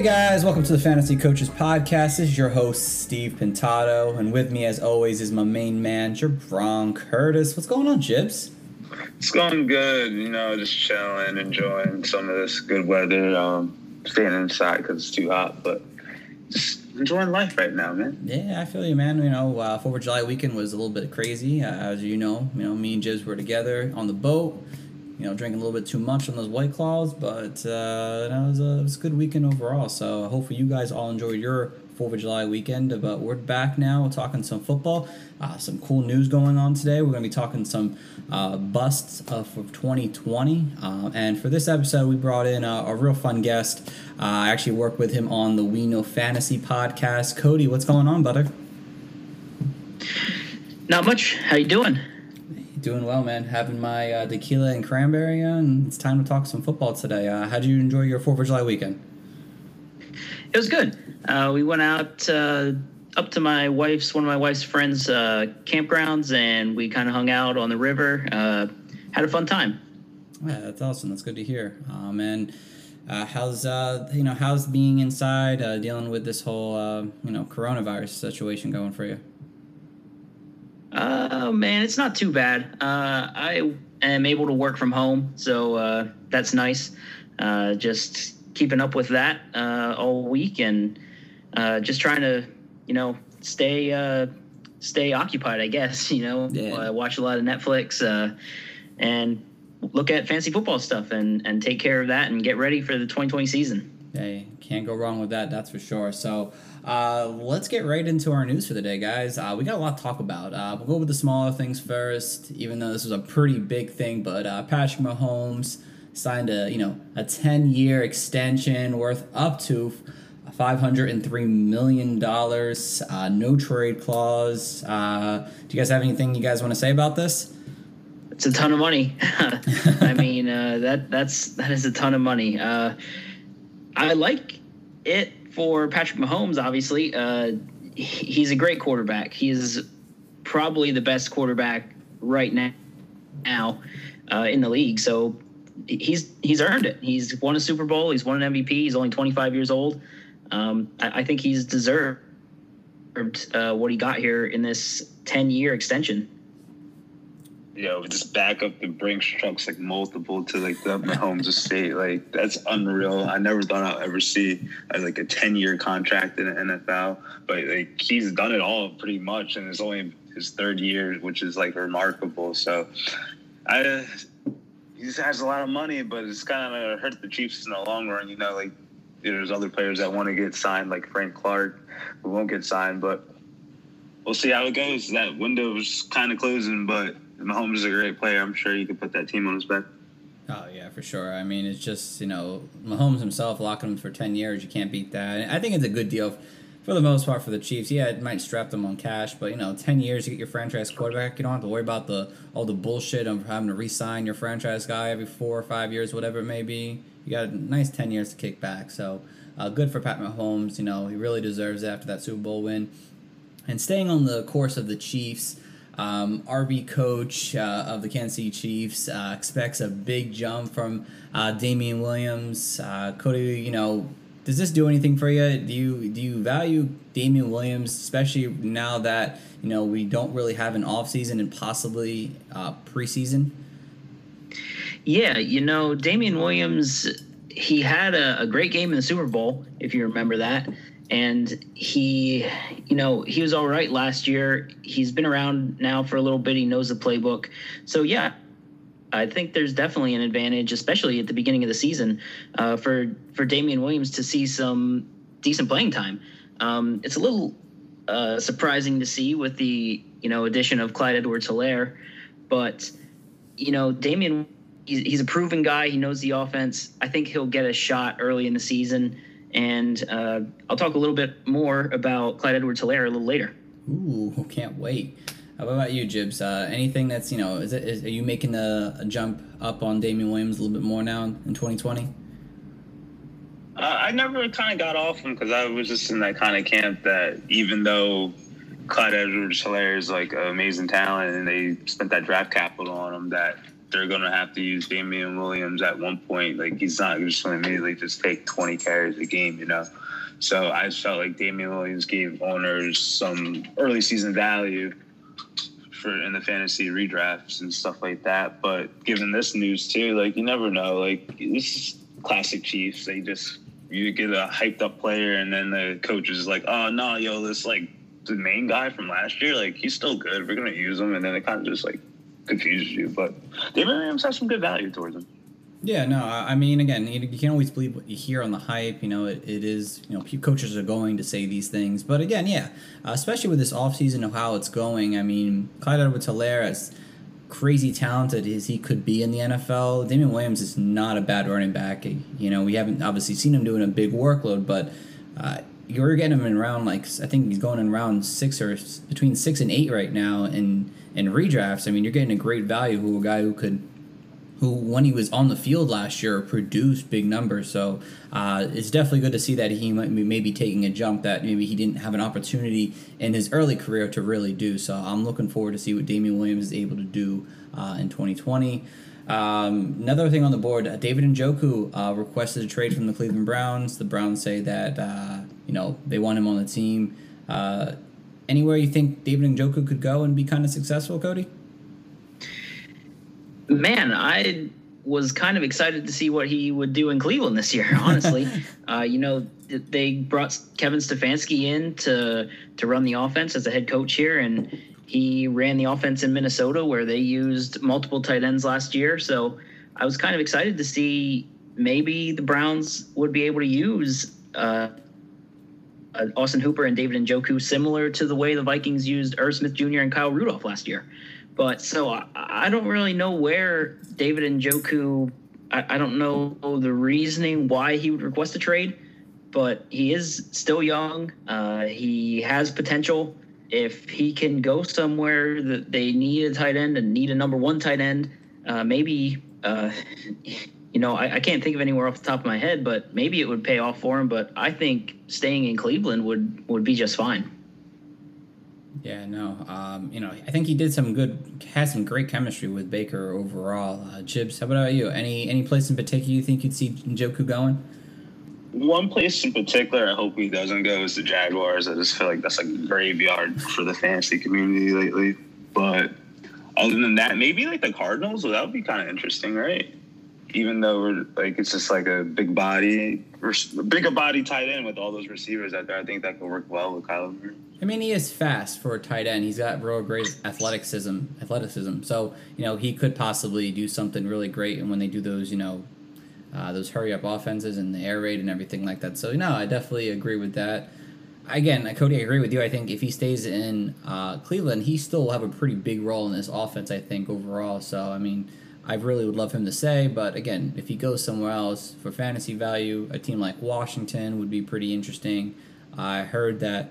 Hey guys, welcome to the Fantasy Coaches Podcast. This is your host, Steve Pintado, and with me, as always, is my main man, Jabron Curtis. What's going on, Jibs? It's going good, you know, just chilling, enjoying some of this good weather. Um, staying inside because it's too hot, but just enjoying life right now, man. Yeah, I feel you, man. You know, uh, Fourth of July weekend was a little bit crazy, uh, as you know. You know, me and Jibs were together on the boat. You know, drinking a little bit too much on those white claws, but uh, that was a, it was a good weekend overall. So hopefully you guys all enjoyed your Fourth of July weekend. But we're back now, we're talking some football, uh, some cool news going on today. We're going to be talking some uh, busts of for 2020. Uh, and for this episode, we brought in a, a real fun guest. Uh, I actually work with him on the We Know Fantasy podcast. Cody, what's going on, brother? Not much. How you doing? Doing well, man. Having my uh, tequila and cranberry, and it's time to talk some football today. Uh, how did you enjoy your Fourth of July weekend? It was good. Uh, we went out uh, up to my wife's one of my wife's friends' uh, campgrounds, and we kind of hung out on the river. Uh, had a fun time. Yeah, that's awesome. That's good to hear. Um, and uh, how's uh, you know how's being inside, uh, dealing with this whole uh, you know coronavirus situation going for you? Oh man, it's not too bad. Uh, I am able to work from home, so uh, that's nice. Uh, just keeping up with that uh, all week, and uh, just trying to, you know, stay uh, stay occupied. I guess you know, Yeah. watch a lot of Netflix uh, and look at fancy football stuff, and and take care of that, and get ready for the 2020 season. Hey, can't go wrong with that. That's for sure. So. Uh, let's get right into our news for the day, guys. Uh, we got a lot to talk about. Uh, we'll go with the smaller things first, even though this was a pretty big thing. But uh, Patrick Mahomes signed a you know a ten year extension worth up to five hundred and three million dollars. Uh, no trade clause. Uh, do you guys have anything you guys want to say about this? It's a ton of money. I mean, that that's that is a ton of money. I like it for Patrick Mahomes. Obviously, uh, he's a great quarterback. He's probably the best quarterback right now now uh, in the league. So he's he's earned it. He's won a Super Bowl. He's won an MVP. He's only 25 years old. Um, I, I think he's deserved uh, what he got here in this 10 year extension. You know, just back up the Brinks trucks like multiple to like the Mahomes estate. Like that's unreal. I never thought I'd ever see uh, like a ten year contract in the NFL. But like he's done it all pretty much, and it's only his third year, which is like remarkable. So I he just has a lot of money, but it's kind of hurt the Chiefs in the long run. You know, like there's other players that want to get signed, like Frank Clark, who won't get signed, but we'll see how it goes. That window's kind of closing, but Mahomes is a great player. I'm sure you could put that team on his back. Oh yeah, for sure. I mean, it's just you know Mahomes himself locking him for ten years. You can't beat that. I think it's a good deal for the most part for the Chiefs. Yeah, it might strap them on cash, but you know, ten years you get your franchise quarterback. You don't have to worry about the all the bullshit of having to re-sign your franchise guy every four or five years, whatever it may be. You got a nice ten years to kick back. So uh, good for Pat Mahomes. You know, he really deserves it after that Super Bowl win. And staying on the course of the Chiefs, um, RB coach uh, of the Kansas City Chiefs uh, expects a big jump from uh, Damien Williams. Uh, Cody, you know, does this do anything for you? Do you do you value Damien Williams, especially now that you know we don't really have an offseason and possibly uh, preseason? Yeah, you know, Damien Williams, he had a, a great game in the Super Bowl, if you remember that. And he, you know, he was all right last year. He's been around now for a little bit. He knows the playbook. So, yeah, I think there's definitely an advantage, especially at the beginning of the season, uh, for, for Damien Williams to see some decent playing time. Um, it's a little uh, surprising to see with the, you know, addition of Clyde Edwards Helaire, but you know, Damien he's, he's a proven guy. He knows the offense. I think he'll get a shot early in the season. And uh, I'll talk a little bit more about Clyde Edwards Helaire a little later. Ooh, can't wait. How about you, Jibs? Uh, anything that's, you know, is it, is, are you making a, a jump up on Damien Williams a little bit more now in 2020? Uh, I never kind of got off him because I was just in that kind of camp that even though Clyde Edwards Helaire is like an amazing talent and they spent that draft capital on him, that they're going to have to use Damien Williams at one point. Like he's not just going to immediately just take 20 carries a game, you know? So I felt like Damien Williams gave owners some early season value for in the fantasy redrafts and stuff like that. But given this news too, like you never know. Like this is classic Chiefs. They just you get a hyped up player and then the coach is like, oh no, yo, this like the main guy from last year, like he's still good. We're gonna use him, and then it kind of just like confuses you. But David Williams has some good value towards him. Yeah, no, I mean, again, you, you can't always believe what you hear on the hype. You know, it, it is, you know, coaches are going to say these things. But again, yeah, uh, especially with this offseason of how it's going. I mean, Clyde Edwards Helaire, as crazy talented as he could be in the NFL, Damien Williams is not a bad running back. You know, we haven't obviously seen him doing a big workload, but uh, you're getting him in round, like, I think he's going in round six or between six and eight right now in, in redrafts. I mean, you're getting a great value who a guy who could who, when he was on the field last year, produced big numbers. So uh, it's definitely good to see that he might be maybe taking a jump that maybe he didn't have an opportunity in his early career to really do. So I'm looking forward to see what Damien Williams is able to do uh, in 2020. Um, another thing on the board, uh, David Njoku uh, requested a trade from the Cleveland Browns. The Browns say that uh, you know they want him on the team. Anywhere you think David Njoku could go and be kind of successful, Cody? Man, I was kind of excited to see what he would do in Cleveland this year. Honestly, uh, you know, they brought Kevin Stefanski in to to run the offense as a head coach here, and he ran the offense in Minnesota where they used multiple tight ends last year. So I was kind of excited to see maybe the Browns would be able to use. Uh, uh, Austin Hooper and David Njoku, similar to the way the Vikings used Irv Smith Jr. and Kyle Rudolph last year. But so I, I don't really know where David Njoku. I, I don't know the reasoning why he would request a trade, but he is still young. Uh, he has potential. If he can go somewhere that they need a tight end and need a number one tight end, uh, maybe uh, you know I, I, can't think of anywhere off the top of my head, but maybe it would pay off for him. But I think staying in Cleveland would would be just fine. Yeah, no. Um, you know, I think he did some good, had some great chemistry with Baker overall. Uh, Jibs, how about you? Any any place in particular you think you'd see Njoku going? One place in particular, I hope he doesn't go is the Jaguars. I just feel like that's like a graveyard for the fantasy community lately. But other than that, maybe like the Cardinals. Well, that would be kind of interesting, right? Even though we're like it's just like a big body, bigger body tight end with all those receivers out there. I think that could work well with Kyler. I mean, he is fast for a tight end. He's got real great athleticism. Athleticism. So you know he could possibly do something really great. And when they do those, you know, uh, those hurry up offenses and the air raid and everything like that. So no, I definitely agree with that. Again, Cody, I agree with you. I think if he stays in uh, Cleveland, he still will have a pretty big role in this offense. I think overall. So I mean, I really would love him to say, But again, if he goes somewhere else for fantasy value, a team like Washington would be pretty interesting. I heard that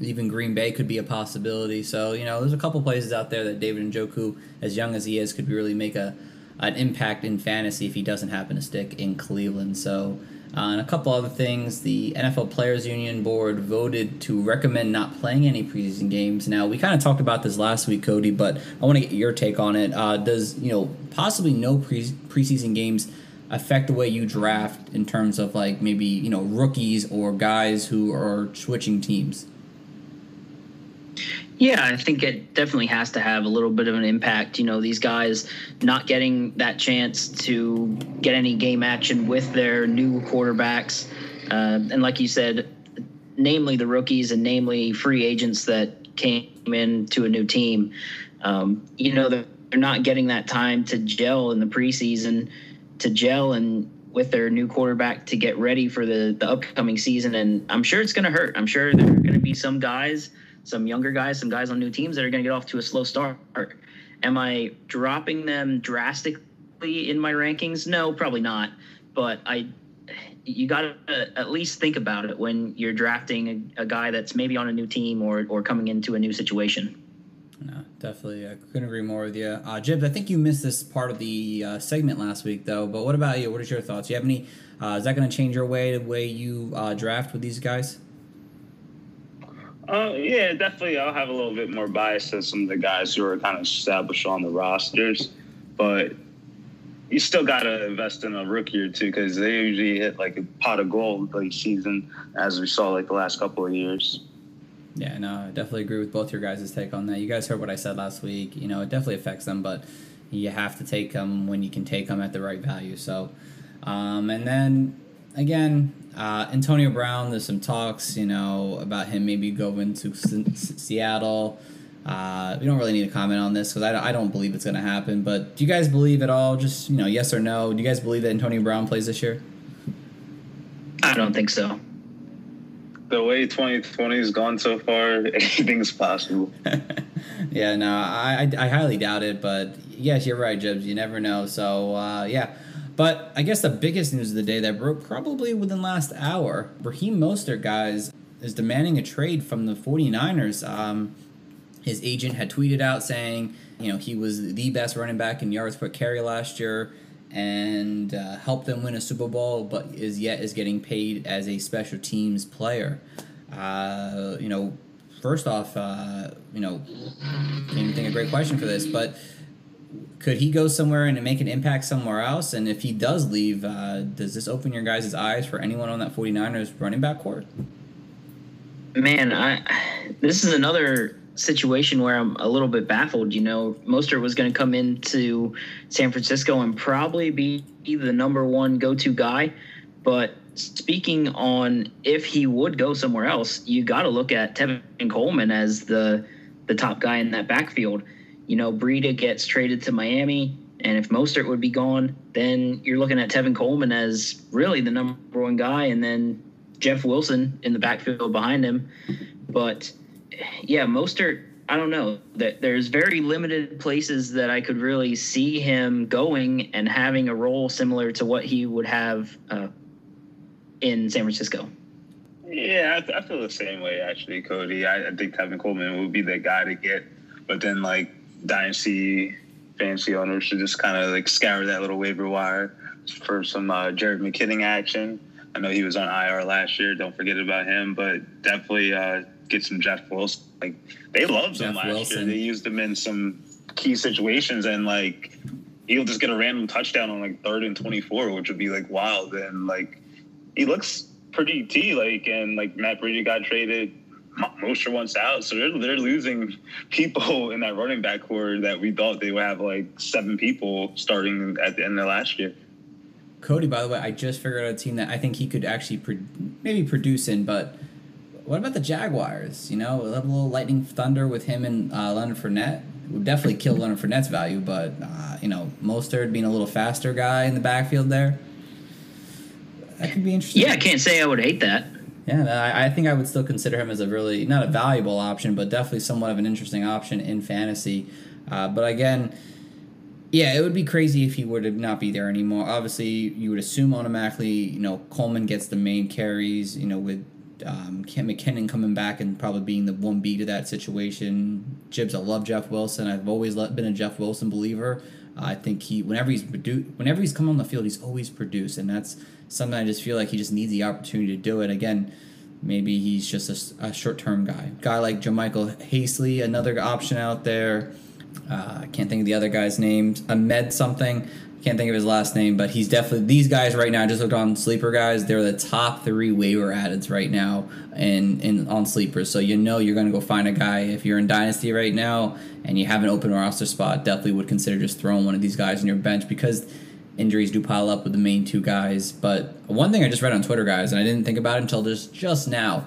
even Green Bay could be a possibility. So you know, there's a couple places out there that David and Njoku, as young as he is, could really make a an impact in fantasy if he doesn't happen to stick in Cleveland. So. Uh, and a couple other things. The NFL Players Union board voted to recommend not playing any preseason games. Now we kind of talked about this last week, Cody, but I want to get your take on it. Uh, does you know possibly no pre- preseason games affect the way you draft in terms of like maybe you know rookies or guys who are switching teams? Yeah, I think it definitely has to have a little bit of an impact. You know, these guys not getting that chance to get any game action with their new quarterbacks. Uh, and like you said, namely the rookies and namely free agents that came in to a new team. Um, you know, they're, not getting that time to gel in the preseason, to gel and with their new quarterback to get ready for the, the upcoming season. And I'm sure it's going to hurt. I'm sure there are going to be some guys – some younger guys, some guys on new teams that are going to get off to a slow start. Am I dropping them drastically in my rankings? No, probably not. But I, you got to at least think about it when you're drafting a, a guy that's maybe on a new team or or coming into a new situation. No, definitely. I couldn't agree more with you. Uh, Jibs, I think you missed this part of the uh, segment last week, though. But what about you? What is your thoughts? Do you have any? Uh, is that going to change your way, the way you uh, draft with these guys? Uh, yeah, definitely. I'll have a little bit more bias than some of the guys who are kind of established on the rosters, but you still got to invest in a rookie or two because they usually hit like a pot of gold like season, as we saw like the last couple of years. Yeah, no, I definitely agree with both your guys' take on that. You guys heard what I said last week. You know, it definitely affects them, but you have to take them when you can take them at the right value. So, um, and then again, uh, Antonio Brown. There's some talks, you know, about him maybe going to S- Seattle. Uh, we don't really need to comment on this because I, I don't believe it's going to happen. But do you guys believe at all? Just you know, yes or no? Do you guys believe that Antonio Brown plays this year? I don't think so the way 2020 has gone so far, anything's possible. yeah, no, I, I, I highly doubt it, but yes, you're right, Jibs. You never know. So uh, yeah, but I guess the biggest news of the day that broke probably within last hour, Raheem Mostert, guys, is demanding a trade from the 49ers. Um, his agent had tweeted out saying, you know, he was the best running back in yards per carry last year and uh, helped them win a Super Bowl, but is yet is getting paid as a special teams player. Uh, you know, first off, uh, you know, can't even think a great question for this, but could he go somewhere and make an impact somewhere else? And if he does leave, uh, does this open your guys' eyes for anyone on that 49ers running back court? Man, I this is another situation where I'm a little bit baffled. You know, Mostert was going to come into San Francisco and probably be the number one go to guy. But speaking on if he would go somewhere else, you got to look at Tevin Coleman as the the top guy in that backfield. You know, Breida gets traded to Miami, and if Mostert would be gone, then you're looking at Tevin Coleman as really the number one guy, and then Jeff Wilson in the backfield behind him. But yeah, Mostert. I don't know that there's very limited places that I could really see him going and having a role similar to what he would have uh, in San Francisco. Yeah, I, I, feel the same way actually, Cody. I, I think Tevin Coleman would be the guy to get, but then like dynasty fancy owners should just kind of like scour that little waiver wire for some uh, Jerick McKinnon action. I know he was on IR last year. Don't forget about him, but definitely uh, get some Jeff Wilson. Like they loved Jeff him last Wilson. year. They used him in some key situations, and like he'll just get a random touchdown on like third and twenty four, which would be like wild. And like he looks pretty t like, and like Matt Breida got traded. Mostert wants out, so they're they're losing people in that running back core that we thought they would have like seven people starting at the end of last year. Cody, by the way, I just figured out a team that I think he could actually pro- maybe produce in, but what about the Jaguars? You know, a little lightning thunder with him and uh, Leonard Fournette would definitely kill Leonard Fournette's value, but uh, you know, Mostert being a little faster guy in the backfield there, that could be interesting. Yeah, I can't say I would hate that. Yeah, I, I think I would still consider him as a really not a valuable option, but definitely somewhat of an interesting option in fantasy. Uh, but again, yeah, it would be crazy if he were to not be there anymore. Obviously, you would assume automatically, you know, Coleman gets the main carries, you know, with um, McKinnon coming back and probably being the one B to that situation. Jibs, I love Jeff Wilson. I've always been a Jeff Wilson believer. I think he, whenever he's produ- whenever he's come on the field, he's always produced, and that's something I just feel like he just needs the opportunity to do it. Again, maybe he's just a, a short term guy. Guy like JaMycal Hasty, another option out there. Uh, I can't think of the other guy's name. Ahmed something. I can't think of his last name, but he's definitely these guys right now. I just looked on sleeper guys. They're the top three waiver addeds right now, and in on sleepers. So you know you're going to go find a guy if you're in dynasty right now and you have an open roster spot. Definitely would consider just throwing one of these guys on your bench because injuries do pile up with the main two guys. But one thing I just read on Twitter, guys, and I didn't think about it until just just now.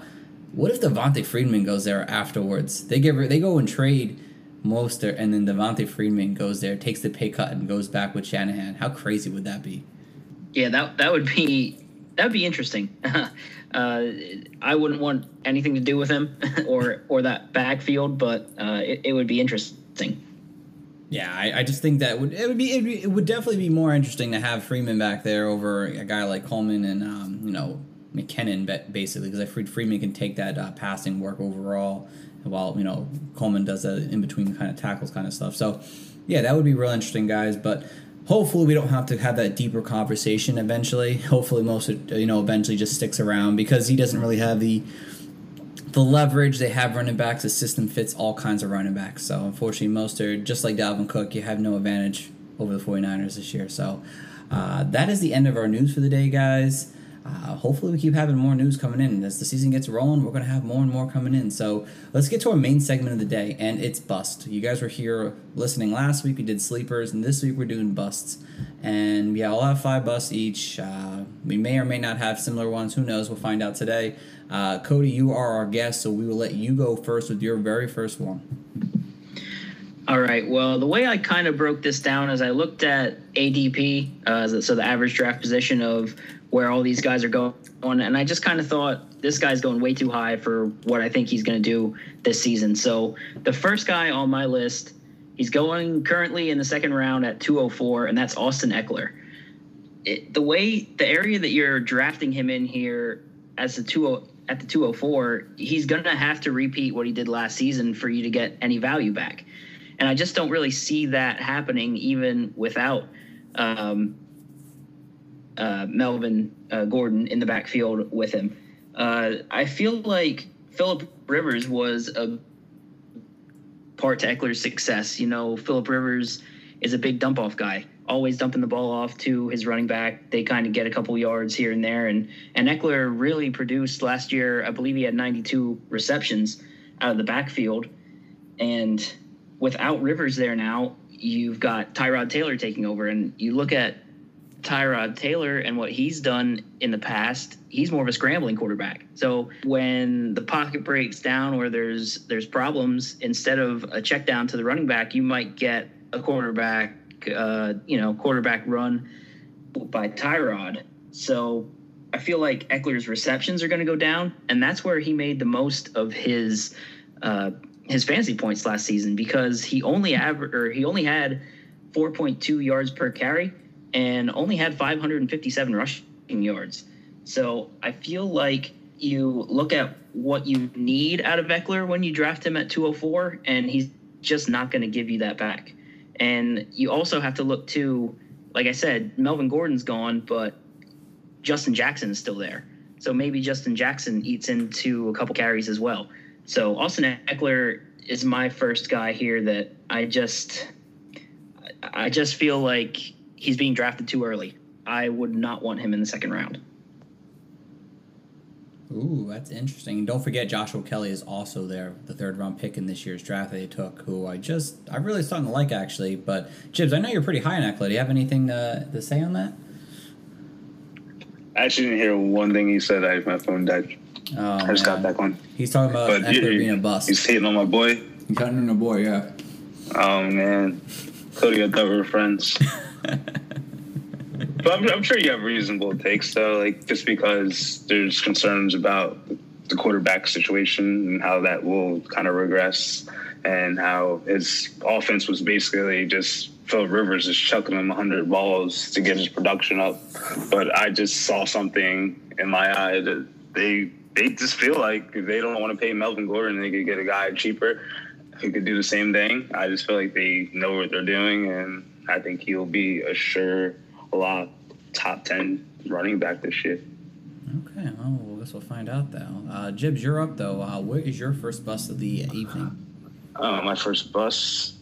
What if Devonta Freeman goes there afterwards? They give they go and trade Mostert, and then Devonta Freeman goes there, takes the pay cut, and goes back with Shanahan. How crazy would that be? Yeah, that that would be that would be interesting. uh, I wouldn't want anything to do with him or or that backfield, but uh, it, it would be interesting. Yeah, I, I just think that would it would be, be it would definitely be more interesting to have Freeman back there over a guy like Coleman and um, you know McKinnon basically because I freed Freeman can take that uh, passing work overall while you know Coleman does that in between kind of tackles kind of stuff. So yeah, that would be real interesting, guys. But hopefully we don't have to have that deeper conversation eventually. Hopefully most you know eventually just sticks around because he doesn't really have the the leverage they have running backs. The system fits all kinds of running backs. So unfortunately, Mostert just like Dalvin Cook. You have no advantage over the 49ers this year. So uh, that is the end of our news for the day, guys. Uh, hopefully, we keep having more news coming in. As the season gets rolling, we're going to have more and more coming in. So let's get to our main segment of the day, and it's bust. You guys were here listening last week. We did sleepers, and this week we're doing busts. And yeah, I'll have five busts each. Uh, we may or may not have similar ones. Who knows? We'll find out today. Uh, Cody, you are our guest, so we will let you go first with your very first one. All right. Well, the way I kind of broke this down is I looked at ADP, uh, so the average draft position of where all these guys are going. And I just kind of thought this guy's going way too high for what I think he's going to do this season. So the first guy on my list, he's going currently in the second round at 204, and that's Austin Ekeler. It, the way the area that you're drafting him in here as the 20 at the 204, he's going to have to repeat what he did last season for you to get any value back. And I just don't really see that happening even without um, uh, Melvin uh, Gordon in the backfield with him. Uh, I feel like Philip Rivers was a part to Ekeler's success. You know, Philip Rivers is a big dump off guy, always dumping the ball off to his running back. They kind of get a couple yards here and there, and and Ekeler really produced last year. I believe he had 92 receptions out of the backfield, and without Rivers there now, you've got Tyrod Taylor taking over, and you look at Tyrod Taylor and what he's done in the past, he's more of a scrambling quarterback. So when the pocket breaks down or there's there's problems, instead of a check down to the running back, you might get a quarterback, uh, you know, quarterback run by Tyrod. So I feel like Ekeler's receptions are going to go down, and that's where he made the most of his uh, his fantasy points last season because he only aver- or he only had 4.2 yards per carry and only had 557 rushing yards. So I feel like you look at what you need out of Ekeler when you draft him at 204, and he's just not going to give you that back. And you also have to look to, like I said, Melvin Gordon's gone, but Justin Jackson is still there. So maybe Justin Jackson eats into a couple carries as well. So Austin Ekeler is my first guy here that I just I just feel like he's being drafted too early. I would not want him in the second round. Ooh, that's interesting. And don't forget, Joshua Kelley is also there, the third round pick in this year's draft that they took, who I just, I really starting to like actually. But, Jibs, I know you're pretty high on Ekeler. Do you have anything to, to say on that? I actually didn't hear one thing he said. I, my phone died. Oh, I just man. got back on. He's talking about but Ekeler being a bust. He's hating on my boy. He's hating on the boy, yeah. Oh, man. Cody, I thought we were friends. but I'm, I'm, sure you have reasonable takes though, like just because there's concerns about the quarterback situation and how that will kind of regress, and how his offense was basically just Phil Rivers is chucking him 100 balls to get his production up. But I just saw something in my eye that they they just feel like they don't want to pay Melvin Gordon, they could get a guy cheaper who could do the same thing. I just feel like they know what they're doing and I think he'll be a sure lot top 10 running back this year. Okay, well, I guess we'll find out though. Uh, Jibs, you're up though. Uh, what is your first bus of the evening? Uh, my first bus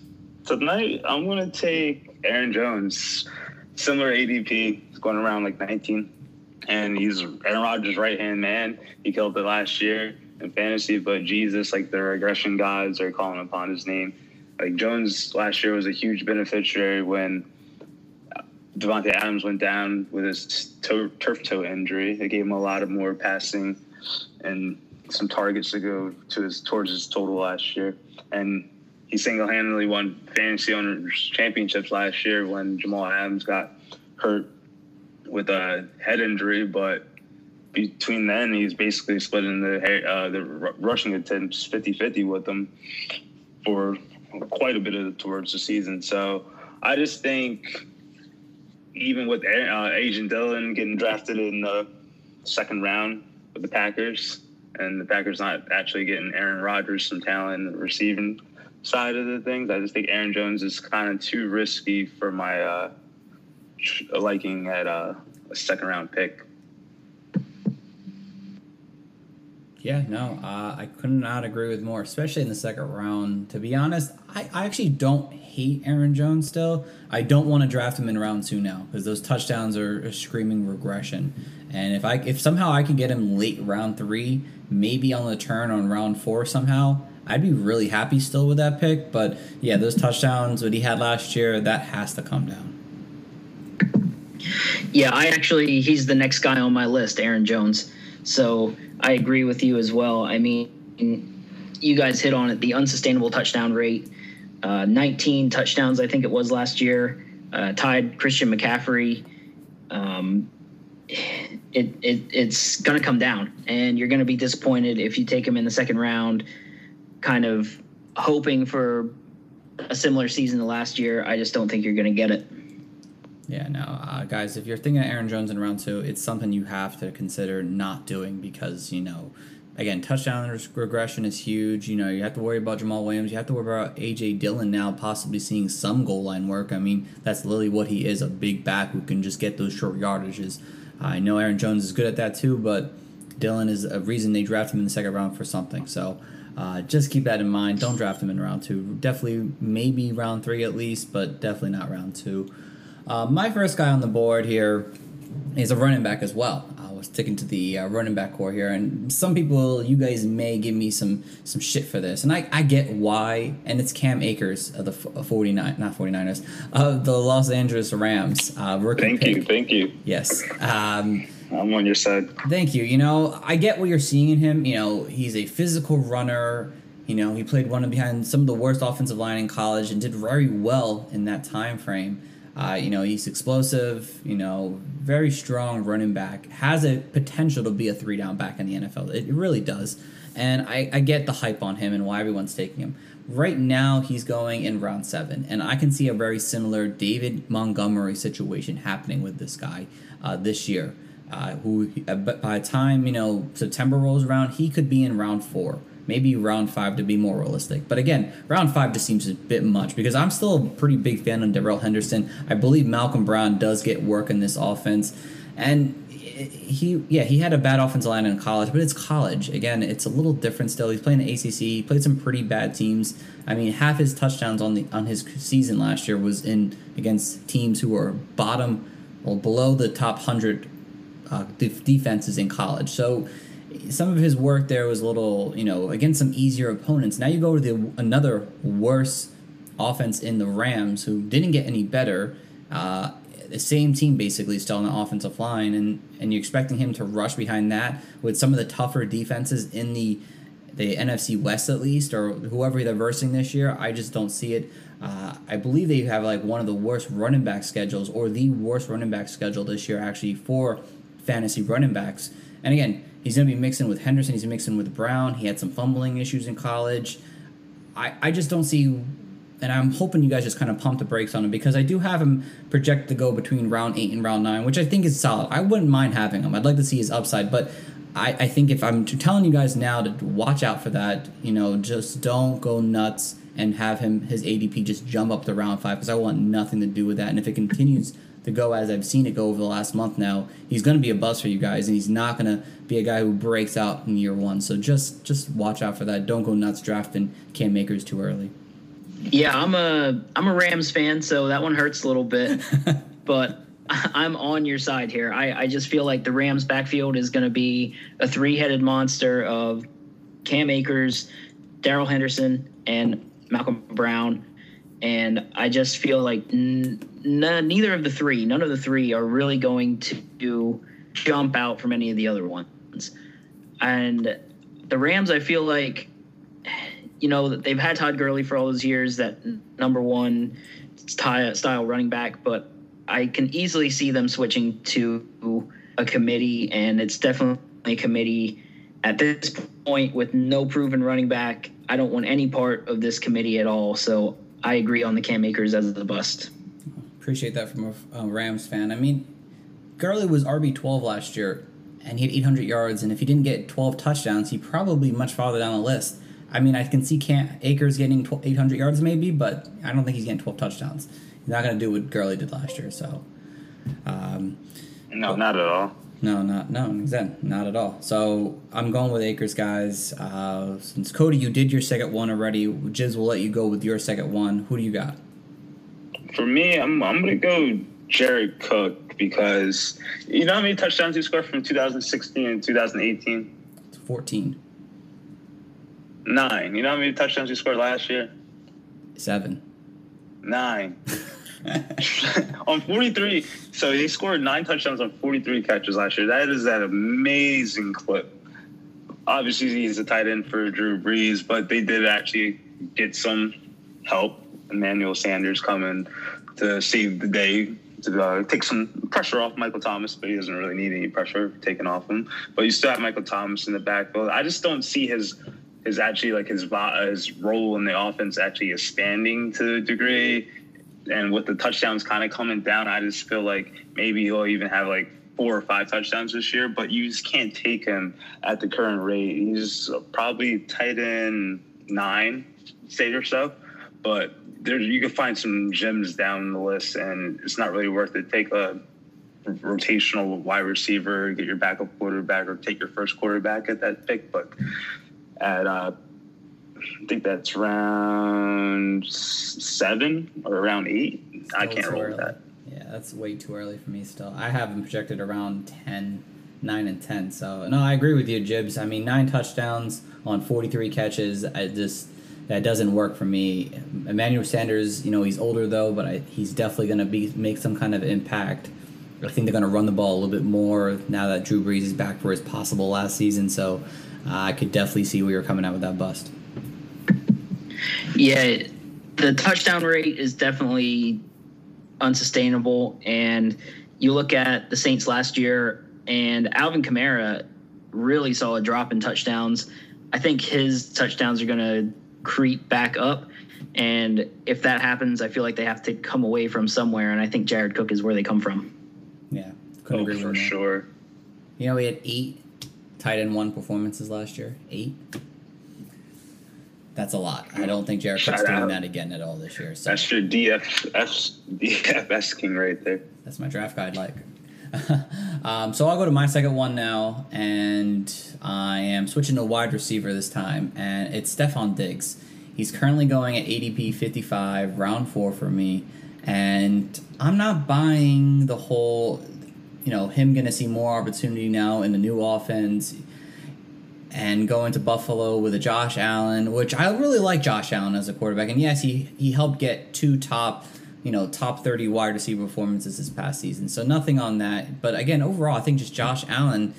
tonight, I'm going to take Aaron Jones. Similar ADP. He's going around like 19. And he's Aaron Rodgers' right hand man. He killed it last year in fantasy, but Jesus, like the regression gods are calling upon his name. Like Jones last year was a huge beneficiary when Davante Adams went down with his toe, turf toe injury. It gave him a lot of more passing and some targets to go to his towards his total last year. And he single handedly won fantasy owners championships last year when Jamal Adams got hurt with a head injury, but between then he's basically splitting the uh, the rushing attempts 50-50 with them for quite a bit of towards the season. So I just think even with uh, A.J. Dillon getting drafted in the second round with the Packers, and the Packers not actually getting Aaron Rodgers some talent in the receiving side of the things, I just think Aaron Jones is kind of too risky for my uh, liking at uh, a second round pick. Yeah, no, uh, I could not agree with more, especially in the second round. To be honest, I, I actually don't hate Aaron Jones still. I don't want to draft him in round two now because those touchdowns are a screaming regression. And if I if somehow I can get him late round three, maybe on the turn on round four somehow, I'd be really happy still with that pick. But yeah, those touchdowns that he had last year, that has to come down. Yeah, I actually he's the next guy on my list, Aaron Jones. So I agree with you as well. I mean, you guys hit on it. The unsustainable touchdown rate, uh, 19 touchdowns, I think it was last year, uh, tied Christian McCaffrey. Um, it, it it's going to come down, and you're going to be disappointed if you take him in the second round, kind of hoping for a similar season to last year. I just don't think you're going to get it. Yeah, no, uh, guys, if you're thinking of Aaron Jones in round two, it's something you have to consider not doing because, you know, again, touchdown regression is huge. You know, you have to worry about Jamaal Williams. You have to worry about A.J. Dillon now possibly seeing some goal line work. I mean, that's literally what he is a big back who can just get those short yardages. I know Aaron Jones is good at that too, but Dillon is a reason they draft him in the second round for something. So, uh, just keep that in mind. Don't draft him in round two. Definitely, maybe round three at least, but definitely not round two. Uh, my first guy on the board here is a running back as well. I was sticking to the uh, running back core here, and some people, you guys may give me some some shit for this, and I, I get why, and it's Cam Akers of the 49, not 49ers, of the Los Angeles Rams. Uh, thank pick. you, thank you. Yes. Um, I'm on your side. Thank you. You know, I get what you're seeing in him. You know, he's a physical runner. You know, he played one behind some of the worst offensive line in college and did very well in that time frame. Uh, you know, he's explosive, you know, very strong running back, has a potential to be a three down back in the NFL. It really does. And I, I get the hype on him and why everyone's taking him. Right now, he's going in round seven, and I can see a very similar David Montgomery situation happening with this guy uh, this year. Uh, who, uh, by the time you know September rolls around, he could be in round four maybe round five to be more realistic. But again, round five just seems a bit much because I'm still a pretty big fan of Darrell Henderson. I believe Malcolm Brown does get work in this offense, and he yeah he had a bad offensive line in college, but it's college. Again, it's a little different still. He's playing the ACC. He played some pretty bad teams. I mean, half his touchdowns on the on his season last year was in against teams who were bottom or below the top hundred uh, defenses in college. So some of his work there was a little, you know, against some easier opponents. Now you go to the another worse offense in the Rams, who didn't get any better. Uh, the same team basically still on the offensive line, and and you're expecting him to rush behind that with some of the tougher defenses in the the NFC West at least, or whoever they're versing this year. I just don't see it. Uh, I believe they have like one of the worst running back schedules, or the worst running back schedule this year actually for fantasy running backs. And again, He's going to be mixing with Henderson. He's mixing with Brown. He had some fumbling issues in college. I, I just don't see, and I'm hoping you guys just kind of pump the brakes on him because I do have him project to go between round eight and round nine, which I think is solid. I wouldn't mind having him. I'd like to see his upside, but I, I think if I'm telling you guys now to watch out for that, you know, just don't go nuts and have him his ADP just jump up to round five because I want nothing to do with that. And if it continues to go as I've seen it go over the last month now, he's going to be a buzz for you guys, and he's not going to be a guy who breaks out in year one. So just just watch out for that. Don't go nuts drafting Cam Akers too early. Yeah, I'm a I'm a Rams fan, so that one hurts a little bit, but. I'm on your side here. I, I just feel like the Rams backfield is going to be a three headed monster of Cam Akers, Darrell Henderson, and Malcolm Brown. And I just feel like n- n- neither of the three, none of the three are really going to jump out from any of the other ones. And the Rams, I feel like, you know, they've had Todd Gurley for all those years, that number one style running back, but I can easily see them switching to a committee, and it's definitely a committee at this point, with no proven running back, I don't want any part of this committee at all. So I agree on the Cam Akers as the bust. Appreciate that from a, a Rams fan. I mean, Gurley was RB twelve last year, and he had eight hundred yards. And if he didn't get twelve touchdowns, he probably much farther down the list. I mean, I can see Cam Akers getting 800 yards maybe, but I don't think he's getting 12 touchdowns. He's not going to do what Gurley did last year. So, um, no, but, not at all. No, not no, exactly, not at all. So I'm going with Akers, guys. Uh, since Cody, you did your second one already. Jiz will let you go with your second one. Who do you got? For me, I'm I'm gonna go Jared Cook because you know how many touchdowns he scored from 2016 and 2018. 14. Nine. You know how many touchdowns he scored last year? Seven. Nine. on 43. So he scored nine touchdowns on 43 catches last year. That is an amazing clip. Obviously, he's a tight end for Drew Brees, but they did actually get some help. Emmanuel Sanders coming to save the day to uh, take some pressure off Michael Thomas, but he doesn't really need any pressure taken off him. But you still have Michael Thomas in the backfield. I just don't see his is actually like his his role in the offense actually expanding to a degree. And with the touchdowns kind of coming down, I just feel like maybe he'll even have like four or five touchdowns this year, but you just can't take him at the current rate. He's probably tight end nine, state or so, but there you can find some gems down the list, and it's not really worth it. Take a rotational wide receiver, get your backup quarterback, or take your first quarterback at that pick, but at uh, I think that's round seven or around eight. Still I can't roll that. Yeah, that's way too early for me still. I have him projected around 10, 9 and 10. So, no, I agree with you, Jibs. I mean, nine touchdowns on 43 catches. I just, that doesn't work for me. Emmanuel Sanders, you know, he's older though, but I, he's definitely going to be make some kind of impact. I think they're going to run the ball a little bit more now that Drew Brees is back for his possible last season. So uh, I could definitely see where you're coming out with that bust. Yeah, the touchdown rate is definitely unsustainable. And you look at the Saints last year, and Alvin Kamara really saw a drop in touchdowns. I think his touchdowns are going to creep back up. And if that happens, I feel like they have to come away from somewhere. And I think Jared Cook is where they come from. Yeah, oh, for sure. You know, we had eight tight end one performances last year. Eight. That's a lot. I don't think Jared Cook's doing that again at all this year. So. That's your DFS, DFS king right there. That's my draft guide like. um, so I'll go to my second one now, and I am switching to wide receiver this time, and it's Stefon Diggs. He's currently going at ADP 55, round four for me, and I'm not buying the whole you know him going to see more opportunity now in the new offense and going to Buffalo with a Josh Allen, which I really like Josh Allen as a quarterback. And yes, he he helped get two top, you know, top 30 wide receiver performances this past season. So nothing on that. But again, overall, I think just Josh Allen,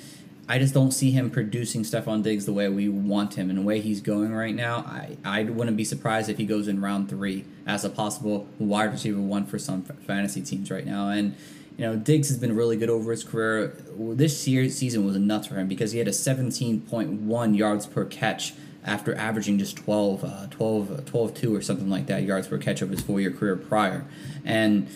I just don't see him producing Stefon Diggs the way we want him and the way he's going right now. I, I wouldn't be surprised if he goes in round three as a possible wide receiver one for some fantasy teams right now. And you know, Diggs has been really good over his career. This year season was nuts for him because he had a 17.1 yards per catch after averaging just 12, uh, 12, 12 2 or something like that yards per catch of his four year career prior. And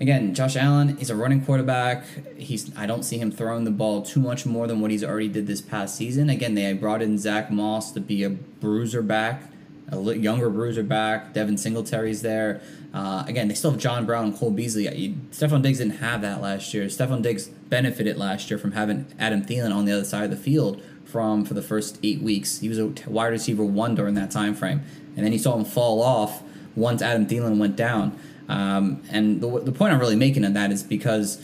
again, Josh Allen is a running quarterback. He's I don't see him throwing the ball too much more than what he's already did this past season. Again, they brought in Zach Moss to be a bruiser back, a younger bruiser back. Devin Singletary's there. Uh, again, they still have John Brown and Cole Beasley. Stefon Diggs didn't have that last year. Stefon Diggs benefited last year from having Adam Thielen on the other side of the field from for the first eight weeks. He was a wide receiver one during that time frame, and then you saw him fall off once Adam Thielen went down. Um, and the, the point I'm really making of that is because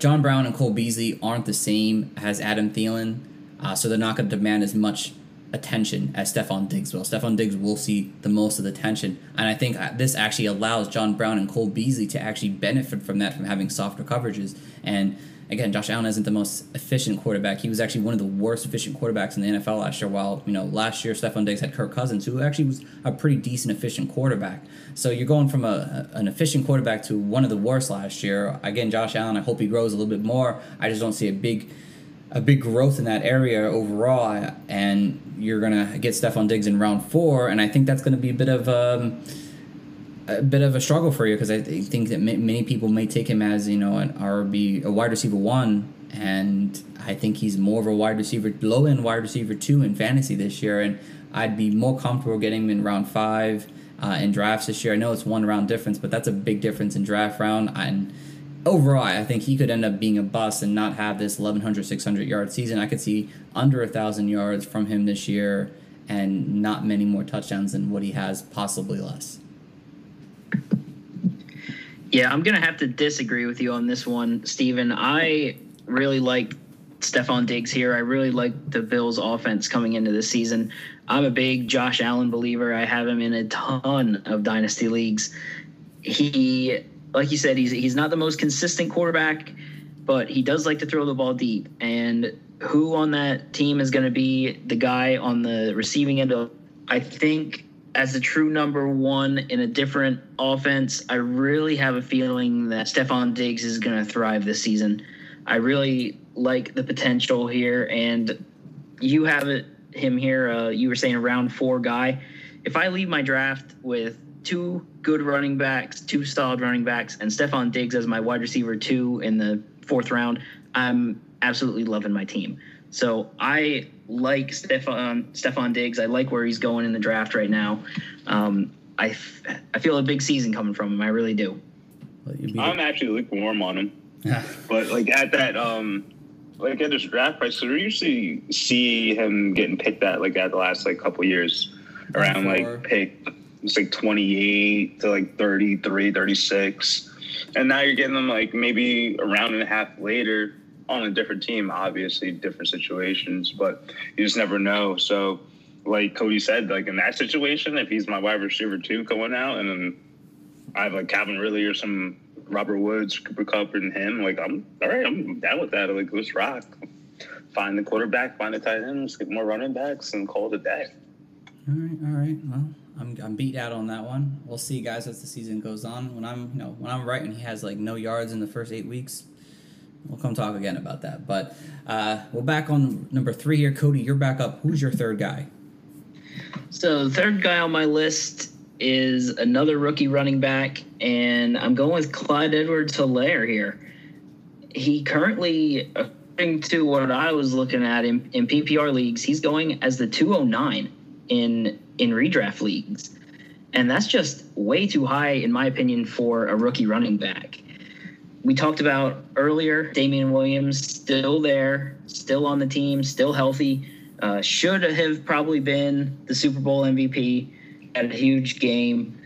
John Brown and Cole Beasley aren't the same as Adam Thielen, uh, so they're not going to demand as much attention as Stefon Diggs will. Stefon Diggs will see the most of the attention, and I think uh, this actually allows John Brown and Cole Beasley to actually benefit from that, from having softer coverages. And again, Josh Allen isn't the most efficient quarterback. He was actually one of the worst efficient quarterbacks in the NFL last year. While you know last year Stefon Diggs had Kirk Cousins, who actually was a pretty decent efficient quarterback. So you're going from a, an efficient quarterback to one of the worst last year. Again, Josh Allen. I hope he grows a little bit more. I just don't see a big a big growth in that area overall, and you're gonna get Stefon Diggs in round four, and I think that's gonna be a bit of um, a bit of a struggle for you because I think that many people may take him as you know an RB, a wide receiver one, and I think he's more of a wide receiver, low end wide receiver two in fantasy this year, and I'd be more comfortable getting him in round five uh, in drafts this year. I know it's one round difference, but that's a big difference in draft round and overall, I think he could end up being a bust and not have this 1,100, 600 yard season. I could see under a 1,000 yards from him this year and not many more touchdowns than what he has, possibly less. Yeah, I'm going to have to disagree with you on this one, Steven. I really like Stefon Diggs here. I really like the Bills' offense coming into the season. I'm a big Josh Allen believer. I have him in a ton of dynasty leagues. He like you said, he's he's not the most consistent quarterback, but he does like to throw the ball deep. And who on that team is going to be the guy on the receiving end of? I think as a true number one in a different offense, I really have a feeling that Stefon Diggs is going to thrive this season. I really like the potential here, and you have it him here. Uh, you were saying a round four guy. If I leave my draft with two good running backs, two solid running backs, and Stefon Diggs as my wide receiver two in the fourth round, I'm absolutely loving my team. So I like Stefon Stefon Diggs. I like where he's going in the draft right now. Um, I, f- I feel a big season coming from him. I really do. I'm actually lukewarm on him, but like at that um like at this draft price, so we usually see him getting picked at like at the last like couple years around like pick it's like 28 to like 33, 36. And now you're getting them like maybe a round and a half later on a different team, obviously different situations, but you just never know. So, like Cody said, like in that situation, if he's my wide receiver two going out, and then I have like Calvin Ridley or some Robert Woods, Cooper Kupp, and him, like I'm all right, I'm down with that. Like let's rock. Find the quarterback, find the tight ends, get more running backs, and call it a day. All right, all right. Well, I'm, I'm beat out on that one. We'll see, guys, as the season goes on. When I'm you know when I'm right and he has like no yards in the first eight weeks, we'll come talk again about that. But uh, we're back on number three here, Cody. You're back up. Who's your third guy? So the third guy on my list is another rookie running back, and I'm going with Clyde Edwards-Helaire here. He currently, according to what I was looking at in, in PPR leagues, he's going as the 209 in in redraft leagues. And that's just way too high, in my opinion, for a rookie running back. We talked about earlier Damien Williams still there, still on the team, still healthy. Uh, should have probably been the Super Bowl MVP, had a huge game.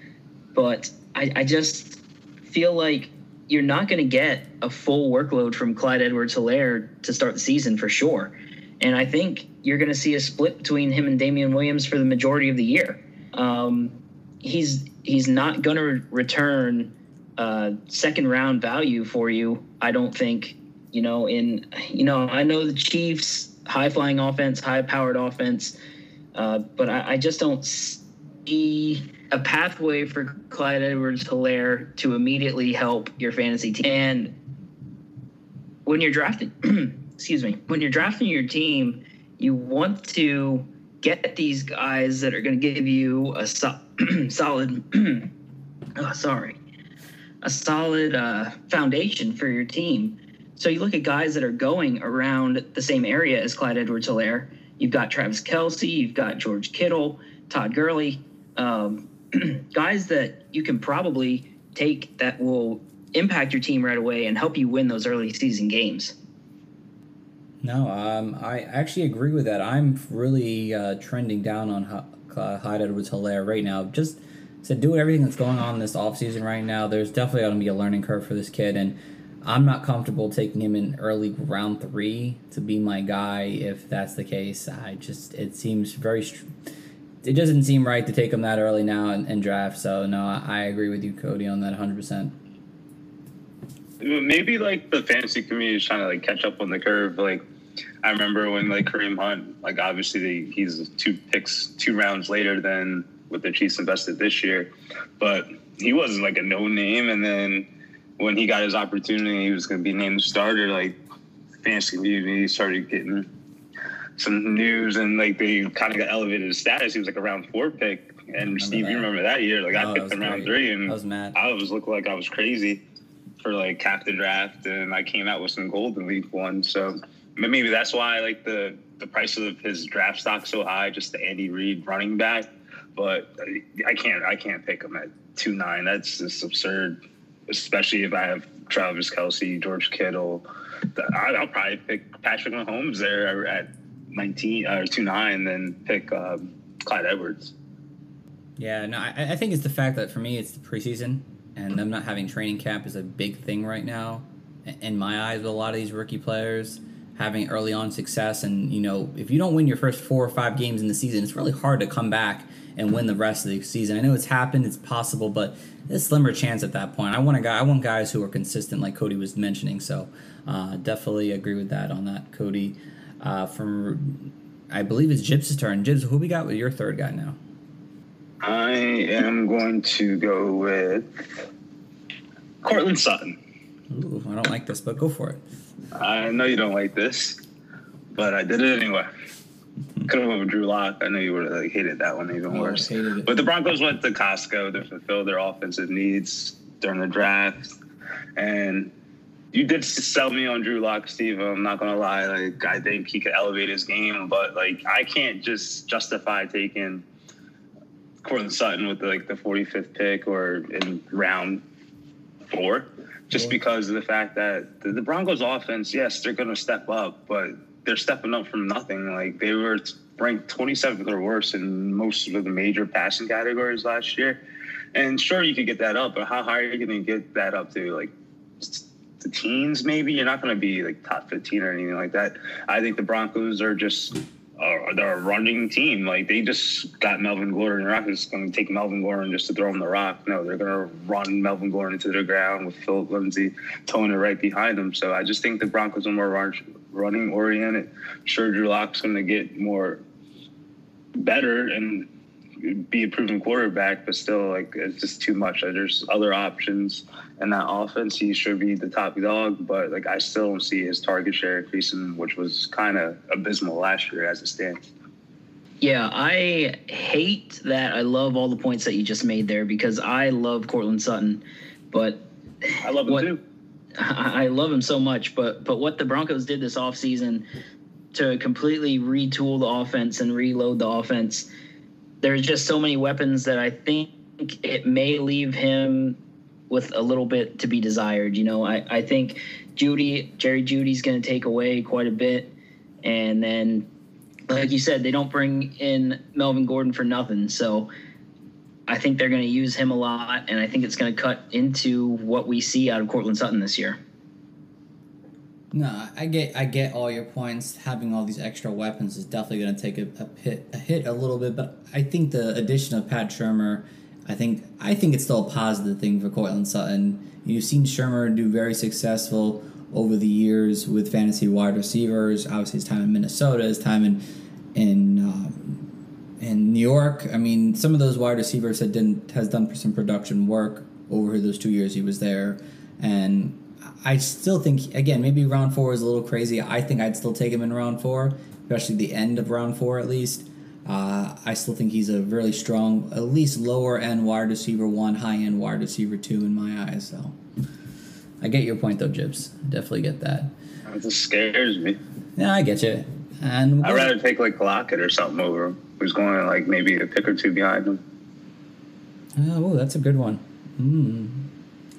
But I, I just feel like you're not going to get a full workload from Clyde Edwards-Helaire to start the season for sure. And I think you're going to see a split between him and Damien Williams for the majority of the year. Um, he's he's not going to return uh, second round value for you. I don't think. You know, in you know, I know the Chiefs high flying offense, high powered offense, uh, but I, I just don't see a pathway for Clyde Edwards Helaire to immediately help your fantasy team. And when you're drafting, excuse me, when you're drafting your team, you want to get these guys that are going to give you a so- solid, oh, sorry, a solid uh, foundation for your team. So you look at guys that are going around the same area as Clyde Edwards-Helaire. You've got Travis Kelce, you've got George Kittle, Todd Gurley, um, guys that you can probably take that will impact your team right away and help you win those early season games. No, um, I actually agree with that. I'm really uh, trending down on Clyde Edwards-Helaire right now. Just to do everything that's going on this offseason right now, there's definitely going to be a learning curve for this kid. And I'm not comfortable taking him in early round three to be my guy if that's the case. I just, it seems very, it doesn't seem right to take him that early now in, in draft. So, no, I, agree with you, Cody, on that 100% maybe like the fantasy community is trying to like catch up on the curve. Like I remember when like Kareem Hunt, like obviously he's two picks, two rounds later than what the Chiefs invested this year, but he wasn't like a no name. And then when he got his opportunity, he was going to be named starter. Like fantasy he started getting some news, and like they kind of got elevated his status. He was like a round four pick, and Steve, that. you remember that year? Like Oh, I picked him round three, and I was mad. I was looking like I was crazy for like captain draft, and I came out with some golden league one. So maybe that's why like the the price of his draft stock so high, just the Andy Reid running back. But I can't I can't pick him at two nine. That's just absurd, especially if I have Travis Kelce, George Kittle. I'll probably pick Patrick Mahomes there at nineteen or two nine, then pick um, Clyde Edwards. Yeah, no, I, I think it's the fact that for me it's the preseason and them not having training camp is a big thing right now. In my eyes, with a lot of these rookie players having early on success, and you know, if you don't win your first four or five games in the season, it's really hard to come back and win the rest of the season. I know it's happened, it's possible, but it's slimmer chance at that point. I want a guy, I want guys who are consistent, like Cody was mentioning. So, uh, definitely agree with that on that, Cody. Uh, from I believe it's Jibs' turn. Jibs, who we got with your third guy now? I am going to go with Courtland Sutton. Ooh, I don't like this, but go for it. I know you don't like this, but I did it anyway. Could have went with Drew Lock. I know you would have like, hated that one even Oh, worse. But the Broncos went to Costco to fulfill their offensive needs during the draft, and you did sell me on Drew Lock, Steve. I'm not gonna lie. Like I think he could elevate his game, but like I can't just justify taking Courtland Sutton with like the 45th pick or in round four, just because of the fact that the, the Broncos offense, yes, they're gonna step up, but they're stepping up from nothing. Like they were ranked 27th or worse in most of the major passing categories last year. And sure, you could get that up, but how high are you going to get that up to? Like the teens, maybe? You're not going to be like top 15 or anything like that. I think the Broncos are just. Uh, they're a running team. Like they just got Melvin Gordon. They're not just going to take Melvin Gordon just to throw him the rock. No, they're going to run Melvin Gordon into the ground with Philip Lindsay towing it right behind him. So I just think the Broncos are more run, running oriented. Sure, Drew Lock's going to get more better and be a proven quarterback, but still, like it's just too much. There's other options in that offense. He should be the top dog, but like I still don't see his target share increasing, which was kind of abysmal last year as it stands. Yeah, I hate that. I love all the points that you just made there because I love Courtland Sutton, but I love him What- too. I love him so much. But but what the Broncos did this offseason to completely retool the offense and reload the offense, there's just so many weapons that I think it may leave him with a little bit to be desired. You know, I, I think Jeudy, Jerry Jeudy's going to take away quite a bit. And then, like you said, they don't bring in Melvin Gordon for nothing. So I think they're going to use him a lot. And I think it's going to cut into what we see out of Courtland Sutton this year. No, I get I get all your points. Having all these extra weapons is definitely going to take a, a hit a hit a little bit, but I think the addition of Pat Shurmur, I think I think it's still a positive thing for Courtland Sutton. You've seen Shurmur do very successful over the years with fantasy wide receivers. Obviously, his time in Minnesota, his time in in um, in New York. I mean, some of those wide receivers had didn't has done some production work over those two years he was there, and I still think again maybe round four is a little crazy. I think I'd still take him in round four, especially the end of round four at least. Uh, I still think he's a really strong, at least lower end wide receiver one, high end wide receiver two in my eyes. So I get your point though, Jibs. Definitely get that. It just scares me. Yeah, I get you. And I'd rather take like Lockett or something over him, who's going like maybe a pick or two behind him. Oh, that's a good one. Hmm.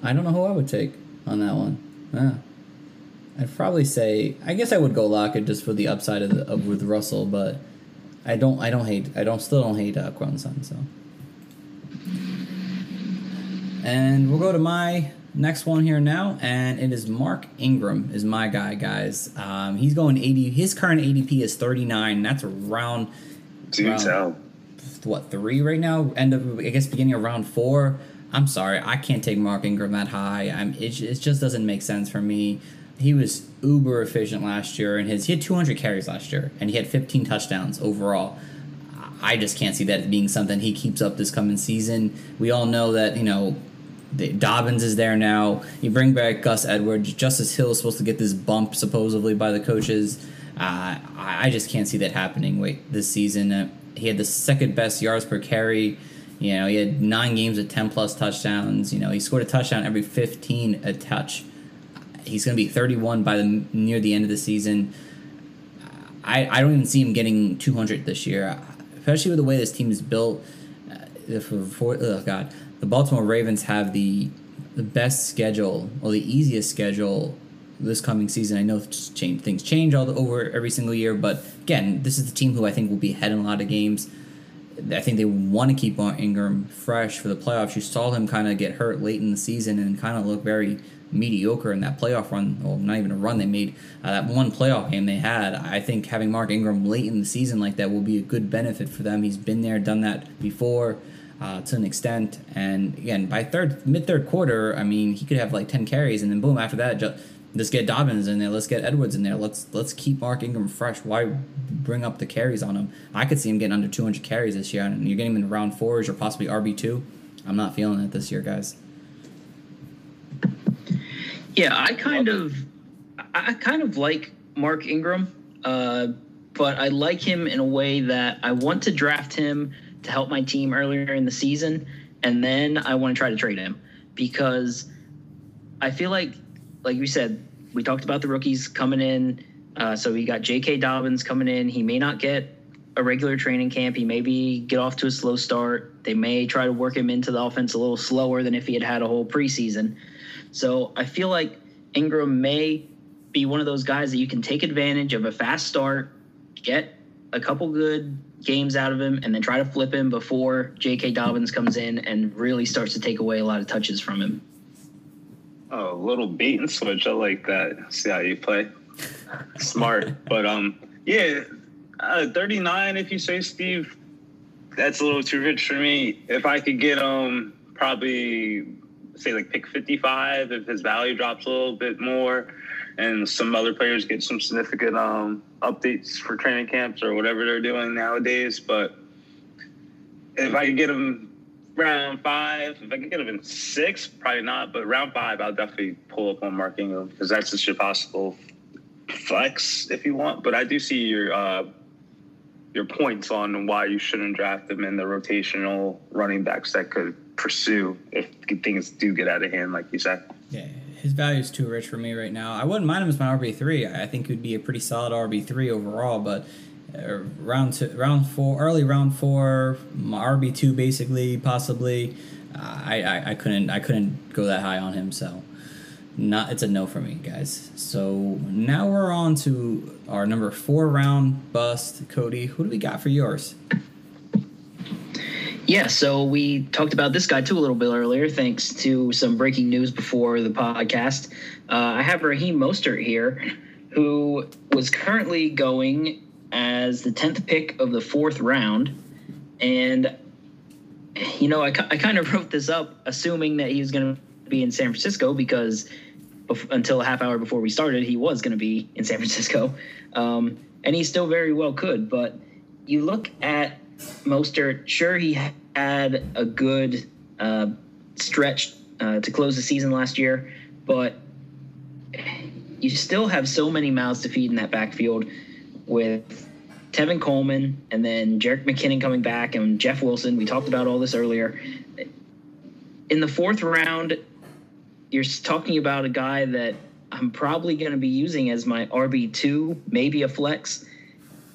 I don't know who I would take on that one. Yeah. I'd probably say I guess I would go Lockett just for the upside of, the, of with Russell, but I don't I don't hate I don't still don't hate uh, Son so. And we'll go to my next one here now, and it is Mark Ingram is my guy, guys. Um, he's going eighty. His current ADP is thirty nine. That's around Do tell. what three right now? End of I guess beginning of round four. I'm sorry, I can't take Mark Ingram that high. I'm it, it just doesn't make sense for me. He was uber efficient last year, and his he had 200 carries last year, and he had 15 touchdowns overall. I just can't see that being something he keeps up this coming season. We all know that you know Dobbins is there now. You bring back Gus Edwards. Justice Hill is supposed to get this bump supposedly by the coaches. Uh, I just can't see that happening. Wait, this season uh, he had the second best yards per carry. You know, he had nine games with ten plus touchdowns. You know, he scored a touchdown every fifteen a touch. He's going to be thirty one by the near the end of the season. I, I don't even see him getting 200 this year, especially with the way this team is built. Uh, for, oh God, the Baltimore Ravens have the the best schedule or the easiest schedule this coming season. I know change, things change all the, over every single year, but again, this is the team who I think will be ahead in a lot of games. I think they want to keep Mark Ingram fresh for the playoffs. You saw him kind of get hurt late in the season and kind of look very mediocre in that playoff run. Well, not even a run they made. Uh, that one playoff game they had. I think having Mark Ingram late in the season like that will be a good benefit for them. He's been there, done that before. Uh, to an extent, and again, by third mid third quarter, I mean he could have like ten carries, and then boom, after that, just, let's get Dobbins in there, let's get Edwards in there, let's let's keep Mark Ingram fresh. Why bring up the carries on him? I could see him getting under 200 carries this year, and you're getting him in round fours or possibly RB two. I'm not feeling it this year, guys. Yeah, I kind of, I kind of like Mark Ingram, uh, but I like him in a way that I want to draft him to help my team earlier in the season, and then I want to try to trade him because I feel like, like we said, we talked about the rookies coming in. Uh, so we got J.K. Dobbins coming in. He may not get a regular training camp. He maybe get off to a slow start. They may try to work him into the offense a little slower than if he had had a whole preseason. So I feel like Ingram may be one of those guys that you can take advantage of a fast start, get a couple good games out of him, and then try to flip him before J.K. Dobbins comes in and really starts to take away a lot of touches from him. Oh, a little bait and switch. I like that. See how you play. Smart. but um, yeah, uh, 39, if you say, Steve, that's a little too rich for me. If I could get um probably say like pick 55 if his value drops a little bit more and some other players get some significant um, updates for training camps or whatever they're doing nowadays. But if I could get them round five, if I could get them in six, probably not, but round five, I'll definitely pull up on Mark Ingram because that's just your possible flex if you want. But I do see your uh, your points on why you shouldn't draft them in the rotational running backs that could pursue if things do get out of hand, like you said. Yeah, his value is too rich for me right now. I wouldn't mind him as my RB three. I think he'd be a pretty solid RB three overall, but. Uh, round two, round four, early round four, RB two basically, possibly. I, I I couldn't I couldn't go that high on him, so not it's a no for me, guys. So now we're on to our number four round bust, Cody. Who do we got for yours? Yeah, so we talked about this guy too a little bit earlier, thanks to some breaking news before the podcast. Uh, I have Raheem Mostert here, who was currently going as the 10th pick of the fourth round. And, you know, I, I kind of wrote this up assuming that he was going to be in San Francisco because until a half hour before we started, he was going to be in San Francisco. Um, and he still very well could. But you look at Mostert, sure, he had a good uh, stretch uh, to close the season last year, but you still have so many mouths to feed in that backfield with Tevin Coleman and then Jerick McKinnon coming back and Jeff Wilson. We talked about all this earlier. In the fourth round, you're talking about a guy that I'm probably going to be using as my RB2, maybe a flex.